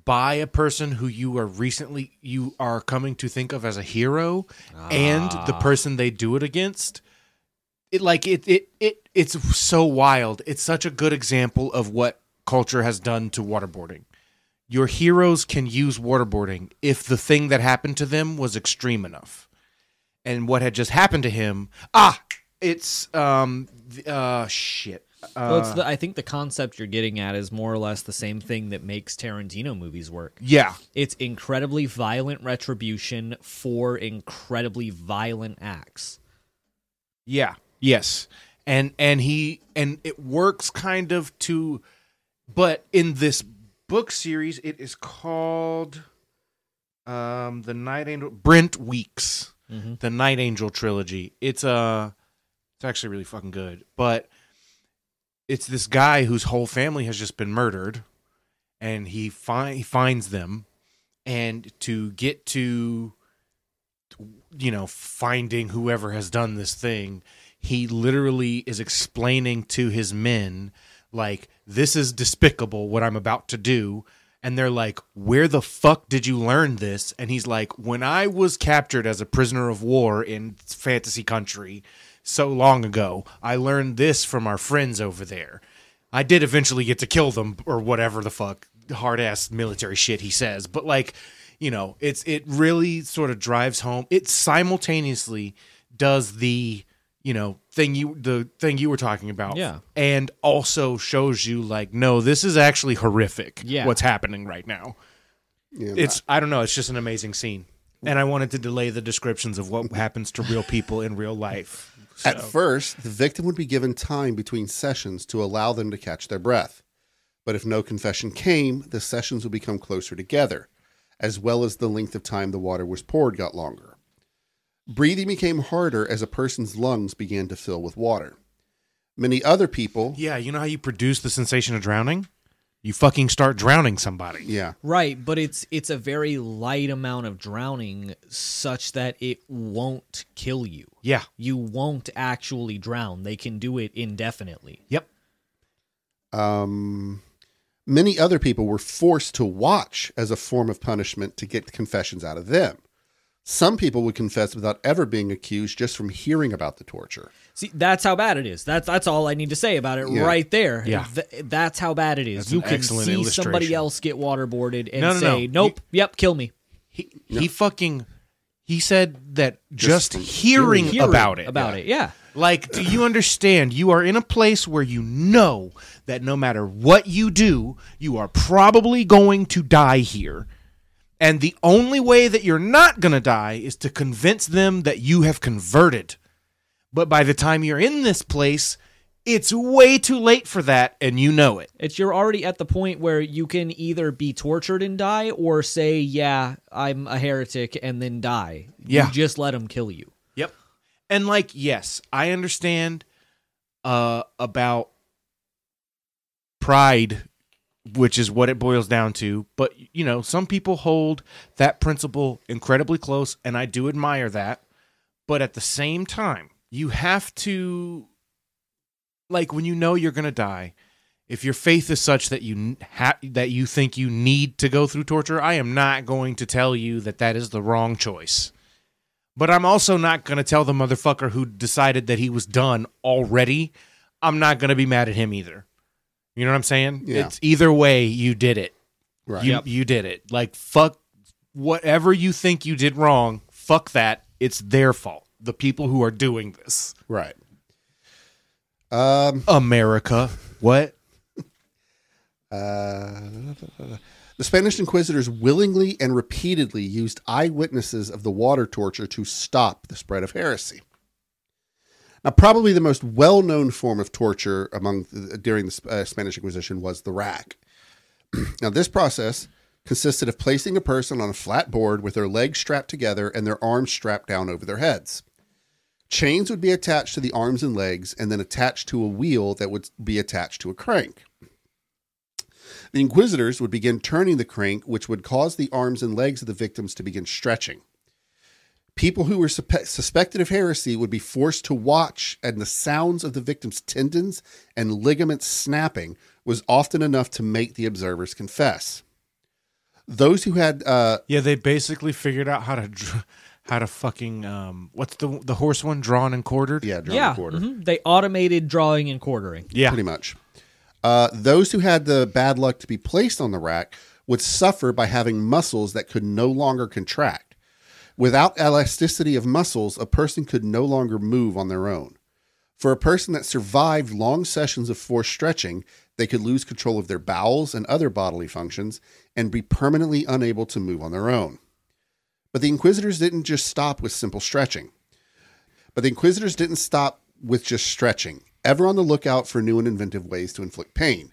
by a person who you are recently you are coming to think of as a hero and the person they do it against it like it it it it's so wild. It's such a good example of what culture has done to waterboarding. Your heroes can use waterboarding if the thing that happened to them was extreme enough. And what had just happened to him, ah, it's um uh shit.
Well, it's
Uh,
the, I think the concept you're getting at is more or less the same thing that makes Tarantino movies work.
yeah.
It's incredibly violent retribution for incredibly violent acts.
Yeah. Yes. And and he and it works kind of to but in this book series it is called um the Night Angel Brent Weeks. The Night Angel trilogy. It's uh it's actually really fucking good. But it's this guy whose whole family has just been murdered and he fi- he finds them and to get to you know finding whoever has done this thing he literally is explaining to his men like this is despicable what i'm about to do and they're like where the fuck did you learn this? And he's like when i was captured as a prisoner of war in fantasy country so long ago i learned this from our friends over there I did eventually get to kill them or whatever the fuck hard ass military shit he says. But like, you know, it's it really sort of drives home. It simultaneously does the you know thing you the thing you were talking about,
Yeah.
and also shows you like, no, this is actually horrific.
Yeah.
what's happening right now.
Yeah,
It's I don't know. It's just an amazing scene, and I wanted to delay the descriptions of what happens to real people in real life.
At first, the victim would be given time between sessions to allow them to catch their breath. But if no confession came, the sessions would become closer together, as well as the length of time the water was poured got longer. Breathing became harder as a person's lungs began to fill with water. Many other people,
Yeah, you know how you produce the sensation of drowning? You fucking start drowning somebody.
yeah,
Right, but it's it's a very light amount of drowning such that it won't kill you.
Yeah.
You won't actually drown. They can do it indefinitely.
Yep.
um, many other people were forced to watch as a form of punishment to get confessions out of them. Some people would confess without ever being accused just from hearing about the torture.
See, that's how bad it is. That's that's all I need to say about it
Yeah.
right there.
Yeah.
Th- that's how bad it is.
That's
you
an
can see somebody else get waterboarded and
No, no,
say,
no.
"Nope, yep, kill me."
He he fucking he said that just,
from
hearing,
Hearing
about it.
about it, yeah.
Like, do you understand? You are in a place where you know that no matter what you do, you are probably going to die here. And the only way that you're not going to die is to convince them that you have converted. But by the time you're in this place, it's way too late for that, and you know it.
It's you're already at the point where you can either be tortured and die, or say, "Yeah, I'm a heretic," and then die.
Yeah.
you just let them kill you.
Yep. And like, yes, I understand uh about pride, which is what it boils down to, but you know, some people hold that principle incredibly close and I do admire that. But at the same time, you have to like when you know you're going to die, if your faith is such that you ha- that you think you need to go through torture, I am not going to tell you that that is the wrong choice. But I'm also not going to tell the motherfucker who decided that he was done already. I'm not going to be mad at him either. You know what I'm saying?
Yeah.
It's either way you did it.
Right.
You you did it. Like fuck whatever you think you did wrong, fuck that. It's their fault. The people who are doing this.
Right. Um,
America. What? [laughs]
uh, the Spanish inquisitors willingly and repeatedly used eyewitnesses of the water torture to stop the spread of heresy. Now, probably the most well-known form of torture among during the uh, Spanish Inquisition was the rack. [clears throat] now, this process consisted of placing a person on a flat board with their legs strapped together and their arms strapped down over their heads. Chains would be attached to the arms and legs and then attached to a wheel that would be attached to a crank. The inquisitors would begin turning the crank, which would cause the arms and legs of the victims to begin stretching. People who were suspe- suspected of heresy would be forced to watch, and the sounds of the victim's tendons and ligaments snapping was often enough to make the observers confess. Those who had uh,
Yeah, they basically figured out how to dr- how to fucking um what's the the horse one drawn and quartered?
yeah, drawn
yeah,
quarter.
mhm. they automated drawing and quartering.
Yeah.
pretty much. Uh, those who had the bad luck to be placed on the rack would suffer by having muscles that could no longer contract. Without elasticity of muscles, a person could no longer move on their own. For a person that survived long sessions of forced stretching, they could lose control of their bowels and other bodily functions and be permanently unable to move on their own. But the Inquisitors didn't just stop with simple stretching. But the Inquisitors didn't stop with just stretching, ever on the lookout for new and inventive ways to inflict pain.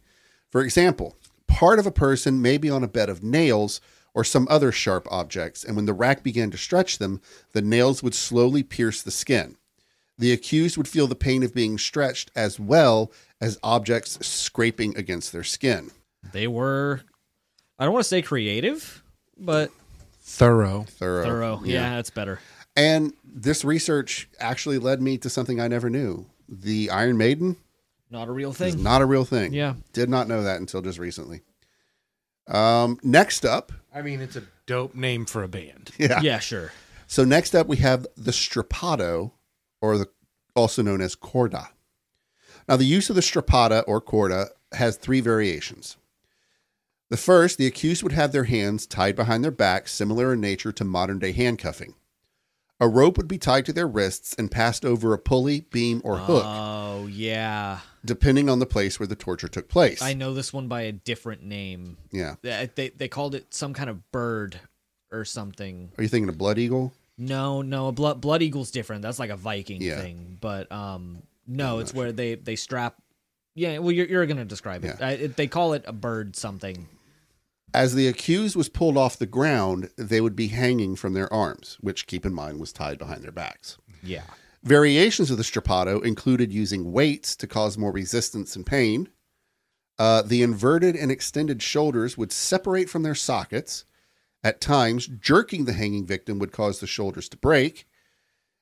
For example, part of a person may be on a bed of nails or some other sharp objects, and when the rack began to stretch them, the nails would slowly pierce the skin. The accused would feel the pain of being stretched as well as objects scraping against their skin.
They were, I don't want to say creative, but
Thorough.
Thorough.
thorough. Yeah, that's better.
And this research actually led me to something I never knew. The Iron Maiden
Not a real thing.
not a real thing.
Yeah.
Did not know that until just recently. Um, next up,
I mean, it's a dope name for a band. [laughs]
yeah.
Yeah, sure.
So next up, we have the strappado, or the also known as corda. Now, the use of the strappata or corda has three variations. The first, the accused would have their hands tied behind their back, similar in nature to modern day handcuffing. A rope would be tied to their wrists and passed over a pulley, beam, or hook,
Oh, yeah.
depending on the place where the torture took place.
I know this one by a different name.
yeah.
They, they, they called it some kind of bird or something.
Are you thinking of Blood Eagle?
No, no, a blood blood eagle's different. That's like a Viking
Yeah.
thing. But um, no, it's where they they strap. Yeah, well, you're you're gonna describe it.
Yeah.
I, it. They call it a bird something.
As the accused was pulled off the ground, they would be hanging from their arms, which, keep in mind, was tied behind their backs.
Yeah.
Variations of the strappado included using weights to cause more resistance and pain. Uh, the inverted and extended shoulders would separate from their sockets. At times, jerking the hanging victim would cause the shoulders to break.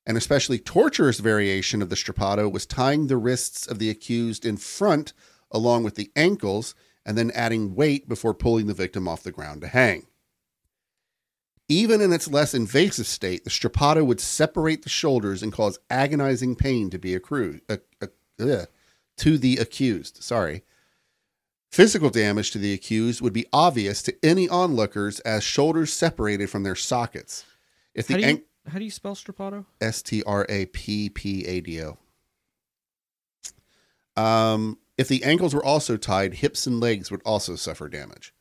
An especially torturous variation of the strappado was tying the wrists of the accused in front along with the ankles and then adding weight before pulling the victim off the ground to hang. Even in its less invasive state, the strappado would separate the shoulders and cause agonizing pain to be accrued uh, uh, ugh, to the accused. Sorry. Physical damage to the accused would be obvious to any onlookers as shoulders separated from their sockets. If
How
the
do you how do you spell strappado?
S T R A P P A D O. Um, if the ankles were also tied, hips and legs would also suffer damage.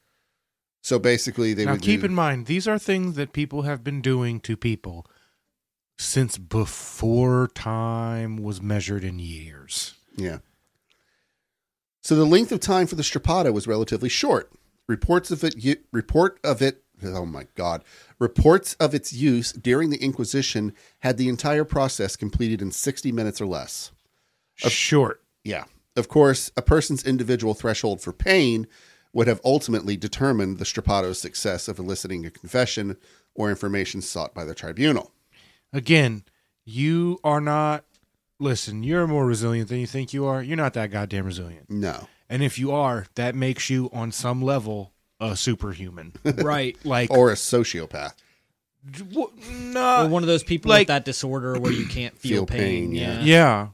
So basically, they
now,
would
keep
do-
in mind, these are things that people have been doing to people since before time was measured in years.
Yeah. So the length of time for the strappado was relatively short. Reports of it report of it oh my god. Reports of its use during the Inquisition had the entire process completed in 60 minutes or less.
Short.
Yeah. Of course, a person's individual threshold for pain would have ultimately determined the strappado's success of eliciting a confession or information sought by the tribunal.
Again, you are not. Listen, you're more resilient than you think you are. You're not that goddamn resilient.
No.
And if you are, that makes you, on some level, a superhuman. [laughs]
right.
Like,
Or a sociopath.
w- no,
Or one of those people
like-
with that disorder where you can't feel,
Feel pain,
pain.
yeah.
Yeah.
Yeah.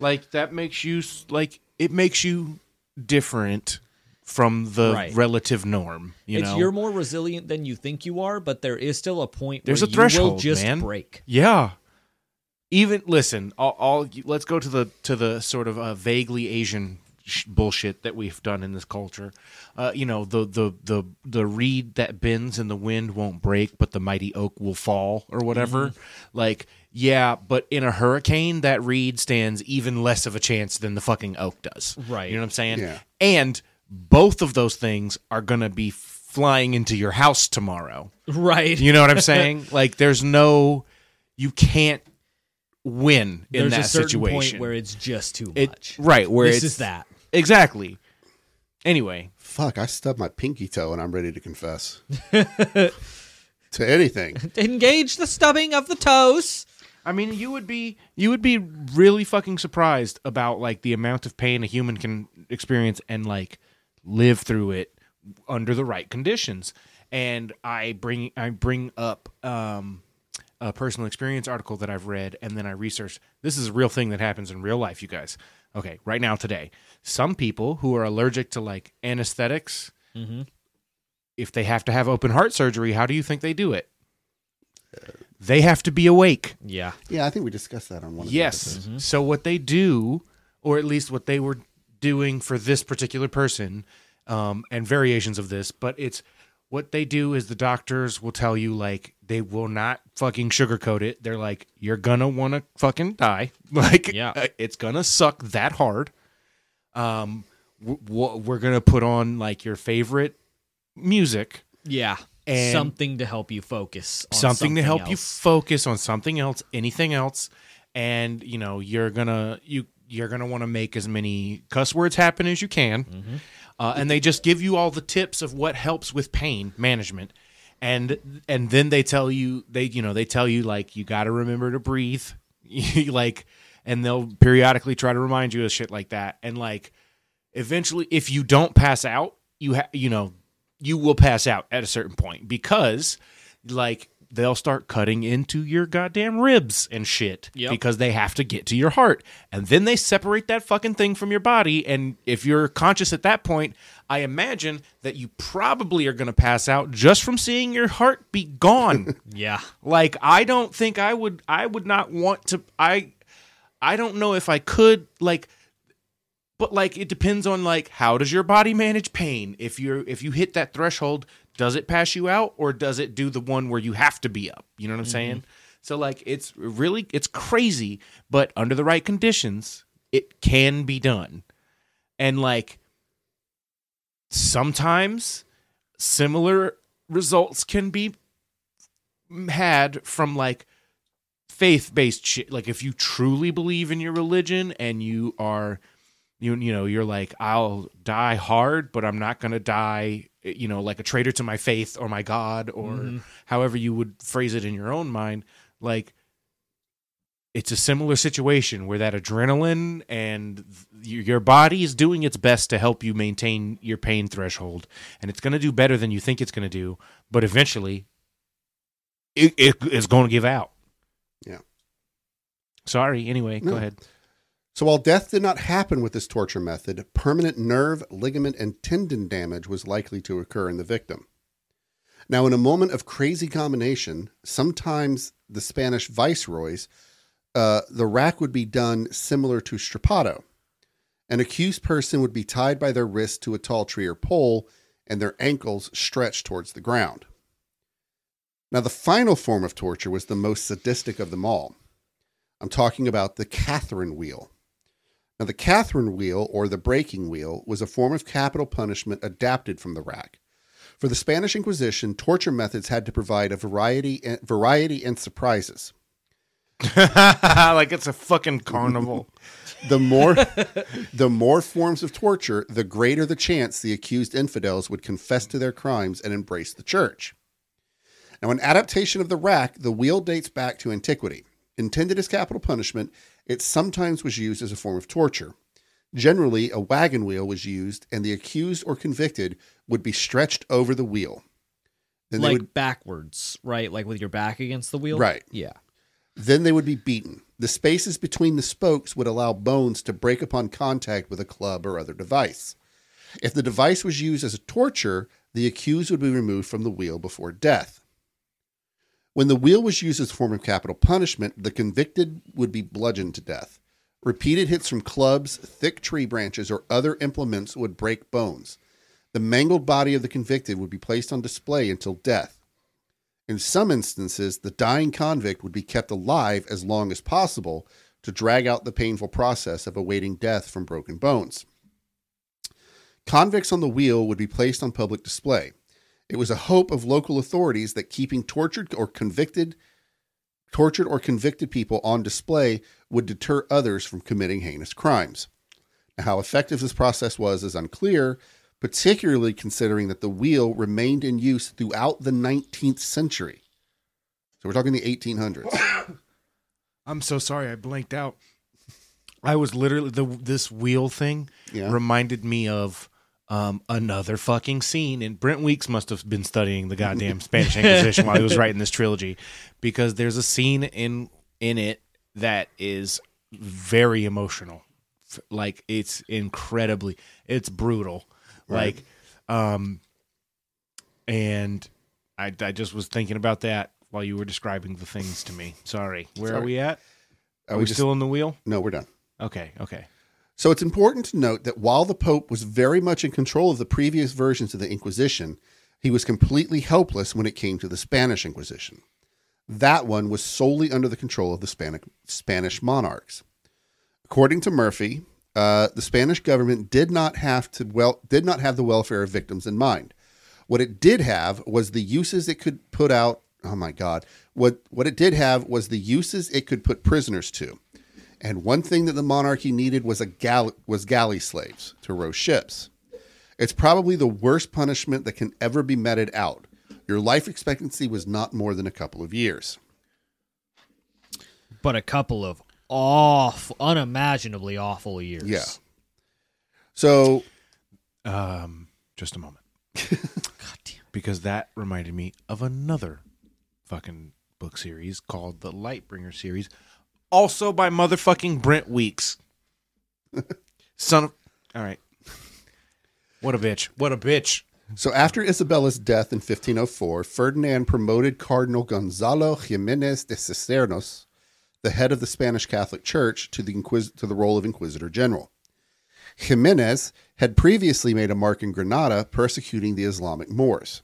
Like that makes you like it makes you different from the
Right.
relative norm. You
it's
know,
you're more resilient than you think you are, but there is still a point
There's
where
a
you will
threshold,
just
man.
break.
Yeah. Even listen, all, all let's go to the to the sort of uh, vaguely Asian sh- bullshit that we've done in this culture. Uh, you know, the the the the reed that bends in the wind won't break, but the mighty oak will fall, or whatever. Like, yeah, but in a hurricane, that reed stands even less of a chance than the fucking oak does.
Right.
You know what I'm saying?
Yeah.
And both of those things are gonna be flying into your house tomorrow.
Right.
You know what I'm [laughs] saying? like there's no you can't win in
There's
that
a certain
situation.
point where it's just too
it
much.
right where
this
it's
is that.
Exactly. Anyway,
Fuck, I stubbed my pinky toe and I'm ready to confess. [laughs] to anything. [laughs]
Engage the stubbing of the toes.
I mean you would be you would be really fucking surprised about like the amount of pain a human can experience and like live through it under the right conditions. And I bring I bring up um a personal experience article that I've read, and then I researched. This is a real thing that happens in real life, you guys. Okay, right now today, some people who are allergic to like anesthetics, if they have to have open heart surgery, how do you think they do it? They have to be awake.
Yeah.
Yeah, I think we discussed that on one of the
Yes.
episodes.
So what they do, or at least what they were doing for this particular person, um, and variations of this, but it's what they do is the doctors will tell you like they will not fucking sugarcoat it. They're like, you're gonna want to fucking die. [laughs] Like,
Yeah.
uh, it's gonna suck that hard. Um, w- w- we're gonna put on like your favorite music
Yeah.
And-
something to help you focus. On
something, to help you focus on something else anything else. And you know you're gonna you you're gonna want to make as many cuss words happen as you can. Uh, and they just give you all the tips of what helps with pain management. And and then they tell you they you know they tell you like you got to remember to breathe. [laughs] Like and they'll periodically try to remind you of shit like that. And like eventually if you don't pass out you ha- you know you will pass out at a certain point because like they'll start cutting into your goddamn ribs and shit
Yep.
because they have to get to your heart and then they separate that fucking thing from your body and if you're conscious at that point i imagine that you probably are going to pass out just from seeing your heart be gone [laughs]
Yeah.
like i don't think i would i would not want to i i don't know if i could like but like it depends on like how does your body manage pain? If you're if you hit that threshold does it pass you out or does it do the one where you have to be up? You know what i'm saying? Mm-hmm. So like it's really it's crazy but under the right conditions it can be done. And like sometimes similar results can be had from like faith-based shit. Like if you truly believe in your religion and you are you you know you're like I'll die hard but I'm not going to die you know like a traitor to my faith or my god or mm-hmm. however you would phrase it in your own mind. Like it's a similar situation where that adrenaline and th- your body is doing its best to help you maintain your pain threshold and it's going to do better than you think it's going to do but eventually it, it is going to give out.
Yeah.
sorry anyway go ahead
So while death did not happen with this torture method, permanent nerve, ligament, and tendon damage was likely to occur in the victim. Now, in a moment of crazy combination, sometimes the Spanish viceroys, uh, the rack would be done similar to strappado. An accused person would be tied by their wrists to a tall tree or pole and their ankles stretched towards the ground. Now, the final form of torture was the most sadistic of them all. I'm talking about the Catherine wheel. Now, the Catherine wheel, or the breaking wheel, was a form of capital punishment adapted from the rack. For the Spanish Inquisition, torture methods had to provide a variety, variety and surprises. [laughs]
like it's a fucking carnival [laughs]
The more, the more forms of torture, the greater the chance the accused infidels would confess to their crimes and embrace the church. Now, an adaptation of the rack, the wheel dates back to antiquity. Intended as capital punishment, it sometimes was used as a form of torture. Generally, a wagon wheel was used, and the accused or convicted would be stretched over the wheel. Then they
like
would
backwards, right? Like with your back against the wheel.
Right.
Yeah.
then they would be beaten. The spaces between the spokes would allow bones to break upon contact with a club or other device. If the device was used as a torture, the accused would be removed from the wheel before death. When the wheel was used as a form of capital punishment, the convicted would be bludgeoned to death. Repeated hits from clubs, thick tree branches, or other implements would break bones. The mangled body of the convicted would be placed on display until death. In some instances, the dying convict would be kept alive as long as possible to drag out the painful process of awaiting death from broken bones. Convicts on the wheel would be placed on public display. It was a hope of local authorities that keeping tortured or convicted tortured or convicted people on display would deter others from committing heinous crimes. Now, how effective this process was is unclear, particularly considering that the wheel remained in use throughout the 19th century. So we're talking the 1800s. [coughs]
I'm so sorry, I blanked out. I was literally the this wheel thing
Yeah.
reminded me of um, another fucking scene, and Brent Weeks must have been studying the goddamn Spanish Inquisition while he was writing this trilogy, because there's a scene in in it that is very emotional, like it's incredibly, it's brutal, like, um, and I I just was thinking about that while you were describing the things to me. Sorry, where are we at?
Are
Are
we
we
just-
still in the wheel?
No, we're done.
Okay, okay.
So it's important to note that while the Pope was very much in control of the previous versions of the Inquisition, he was completely helpless when it came to the Spanish Inquisition. That one was solely under the control of the Spanish, monarchs. According to Murphy, uh, the Spanish government did not have to well did not have the welfare of victims in mind. What it did have was the uses it could put out. Oh my God! What what it did have was the uses it could put prisoners to. And one thing that the monarchy needed was a gal- was galley slaves to row ships. It's probably the worst punishment that can ever be meted out. Your life expectancy was not more than a couple of years.
But a couple of awful, unimaginably awful years.
Yeah. So
Um, just a moment. [laughs] Because that reminded me of another fucking book series called the Lightbringer series, also by motherfucking Brent Weeks. [laughs] Son of. All right. What a bitch. What a bitch.
So after Isabella's death in 1504, Ferdinand promoted Cardinal Gonzalo Jimenez de Cisneros, the head of the Spanish Catholic Church, to the, inquis- to the role of Inquisitor General. Jimenez had previously made a mark in Granada persecuting the Islamic Moors.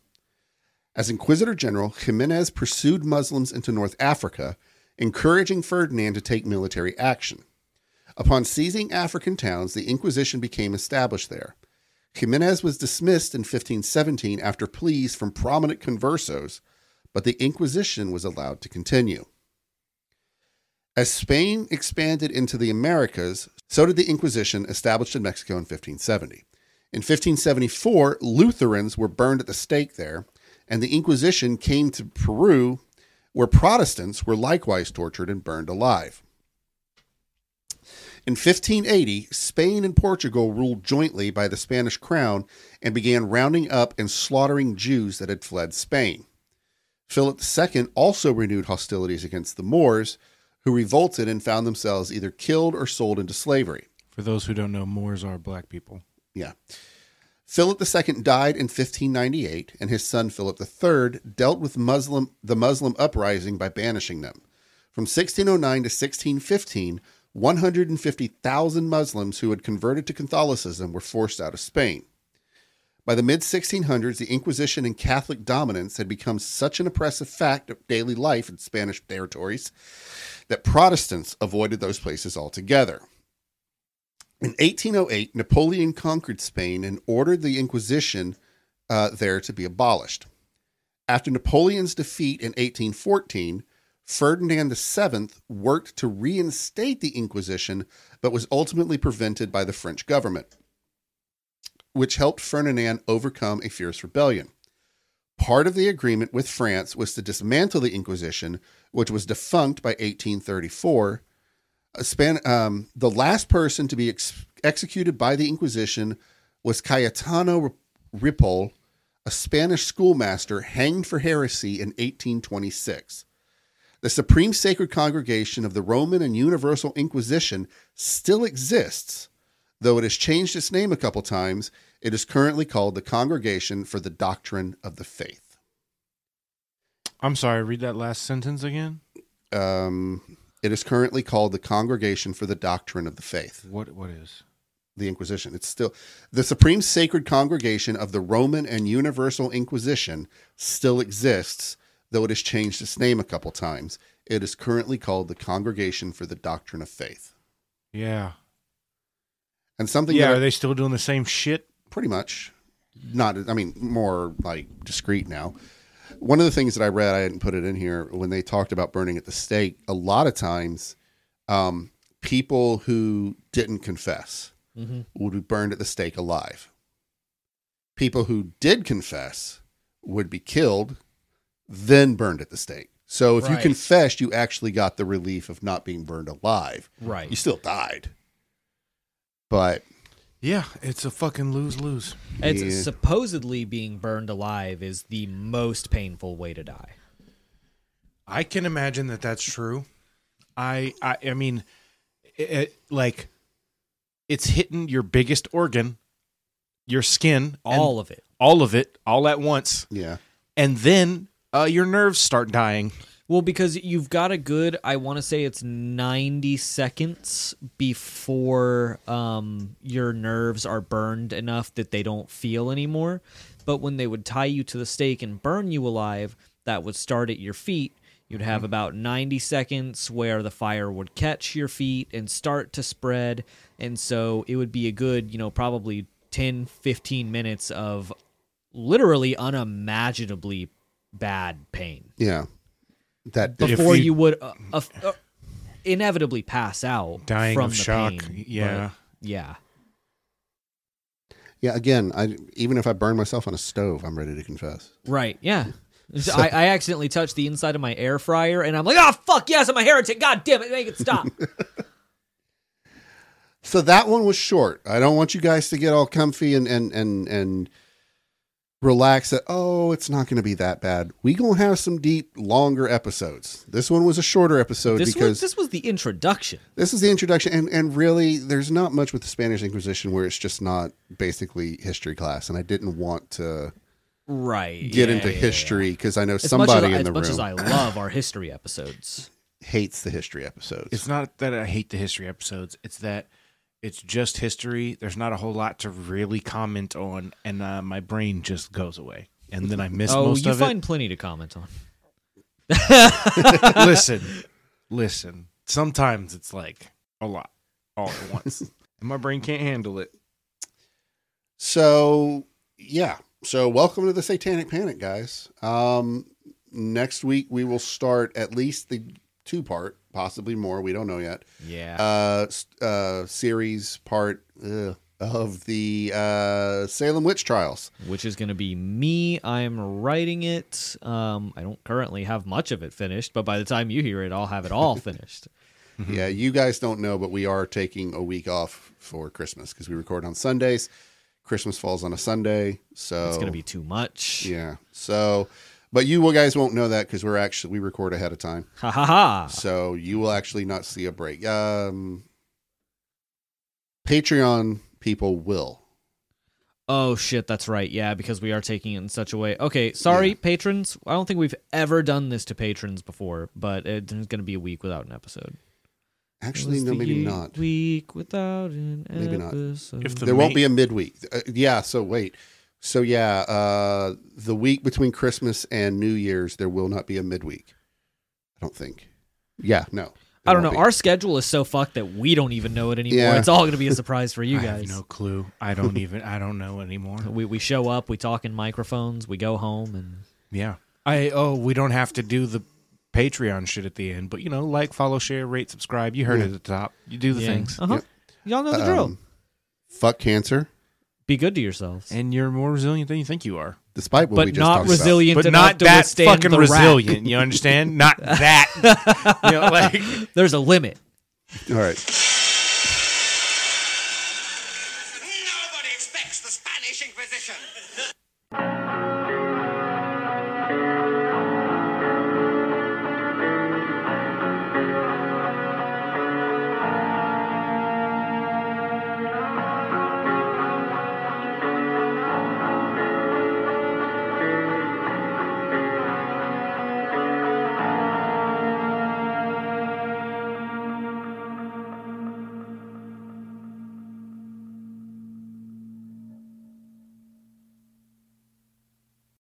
As Inquisitor General, Jimenez pursued Muslims into North Africa, encouraging Ferdinand to take military action. Upon seizing African towns, the Inquisition became established there. Jimenez was dismissed in 1517 after pleas from prominent conversos, but the Inquisition was allowed to continue. As Spain expanded into the Americas, so did the Inquisition established in Mexico in 1570. In 1574, Lutherans were burned at the stake there, and the Inquisition came to Peru, where Protestants were likewise tortured and burned alive. In 1580, Spain and Portugal ruled jointly by the Spanish crown and began rounding up and slaughtering Jews that had fled Spain. Philip II also renewed hostilities against the Moors, who revolted and found themselves either killed or sold into slavery.
For those who don't know, Moors are black people.
Yeah. Philip II died in 1598, and his son Philip III dealt with Muslim the Muslim uprising by banishing them. From 1609 to 1615, 150,000 Muslims who had converted to Catholicism were forced out of Spain. By the mid 1600s, the Inquisition and Catholic dominance had become such an oppressive fact of daily life in Spanish territories that Protestants avoided those places altogether. In 1808, Napoleon conquered Spain and ordered the Inquisition uh, there to be abolished. After Napoleon's defeat in 1814, Ferdinand VII worked to reinstate the Inquisition, but was ultimately prevented by the French government, which helped Ferdinand overcome a fierce rebellion. Part of the agreement with France was to dismantle the Inquisition, which was defunct by 1834. A Span- um, the last person to be ex- executed by the Inquisition was Cayetano Ripoll, a Spanish schoolmaster hanged for heresy in 1826. The Supreme Sacred Congregation of the Roman and Universal Inquisition still exists, though it has changed its name a couple times. It is currently called the Congregation for the Doctrine of the Faith.
I'm sorry. Read that last sentence again.
Um, it is currently called the Congregation for the Doctrine of the Faith.
What what is?
the Inquisition. It's still the supreme sacred congregation of the Roman and Universal Inquisition still exists, though it has changed its name a couple times. It is currently called the Congregation for the Doctrine of Faith.
Yeah.
And something
Yeah.
that
Are they still doing the same shit?
pretty much not I mean more like discreet now. One of the things that I read, I didn't put it in here when they talked about burning at the stake, a lot of times um, people who didn't confess would be burned at the stake alive. People who did confess would be killed, then burned at the stake. So if you confessed, you actually got the relief of not being burned alive.
Right.
You still died. But
Yeah. It's a fucking lose lose.
It's
Yeah.
supposedly being burned alive is the most painful way to die.
I can imagine that that's true. I I, I mean, it, it- like it's hitting your biggest organ, your skin,
All of it.
all of it, all at once,
yeah.
and then uh, your nerves start dying.
Well, because you've got a good, I want to say it's 90 seconds before um, your nerves are burned enough that they don't feel anymore. But when they would tie you to the stake and burn you alive, that would start at your feet. You'd have about 90 seconds where the fire would catch your feet and start to spread. And so it would be a good, you know, probably 10, 15 minutes of literally unimaginably bad pain
Yeah. That
before
you-
you, would uh, uh, uh, inevitably pass out
Dying
from
of
the
shock,
pain.
yeah.
But, yeah.
Yeah, again, I even if I burn myself on a stove, I'm ready to confess.
Right. Yeah. [laughs] So I, I accidentally touched the inside of my air fryer, and I'm like, "Oh fuck yes, I'm a heretic! God damn it, make it stop!" [laughs]
So that one was short. I don't want you guys to get all comfy and and and and relax that oh, it's not going to be that bad. We going to have some deep longer episodes. This one was a shorter episode
this
because
was this was the introduction.
this is the introduction and and really there's not much with the Spanish Inquisition where it's just not basically history class and I didn't want to
Right.
get
yeah,
into
yeah, yeah.
history because I know
As
somebody
as, I-
in the
as much
room
as I love our history episodes. [laughs]
hates the history episodes.
It's not that I hate the history episodes. It's that it's just history. There's not a whole lot to really comment on, and uh, my brain just goes away, and then I miss
oh,
most of it.
you find plenty to comment on. [laughs]
listen, listen. Sometimes it's like a lot all at once, and [laughs] my brain can't handle it.
So yeah. So welcome to the Satanic Panic, guys. Um, next week we will start at least the two part, possibly more. We don't know yet.
Yeah.
Uh, uh, series part ugh, of the uh, Salem witch trials.
which is going to be me. I'm writing it. Um, I don't currently have much of it finished, but by the time you hear it, I'll have it all [laughs] finished.
Yeah, you guys don't know, but we are taking a week off for Christmas because we record on Sundays. Christmas falls on a Sunday, so
It's going to be too much.
yeah. So, but you guys won't know that because we're actually we record ahead of time.
Ha ha ha.
So you will actually not see a break. Um, Patreon people will.
Oh shit, that's right. Yeah, because we are taking it in such a way. Okay, sorry, patrons. I don't think we've ever done this to patrons before, but it's going to be a week without an episode.
Actually, no, maybe not.
Week without an
Maybe not.
episode.
If the
There won't be a midweek. Uh, yeah. So wait. So yeah, uh, the week between Christmas and New Year's, there will not be a midweek. I don't think. Yeah. No.
I don't know.
There won't
Our schedule is so fucked that we don't even know it anymore.
Yeah.
It's all going to be a [laughs] surprise for you
I
guys.
have no clue. I don't even. I don't know anymore. [laughs]
We we show up, we talk in microphones, we go home, and
Yeah. I oh, we don't have to do the Patreon shit at the end, but you know, like, follow, share, rate, subscribe. You heard it at the top. You do the
yeah.
things,
Uh huh.
Yep.
Y'all know
be.
the drill.
Um, fuck cancer,
Be good to yourselves,
and you're more resilient than you think you are.
despite what
but
we just
not
talked
resilient
But
enough
not
to
that
withstand
fucking
the rack.
resilient. You understand? Not that. [laughs] you know, like.
There's a limit.
About. All right.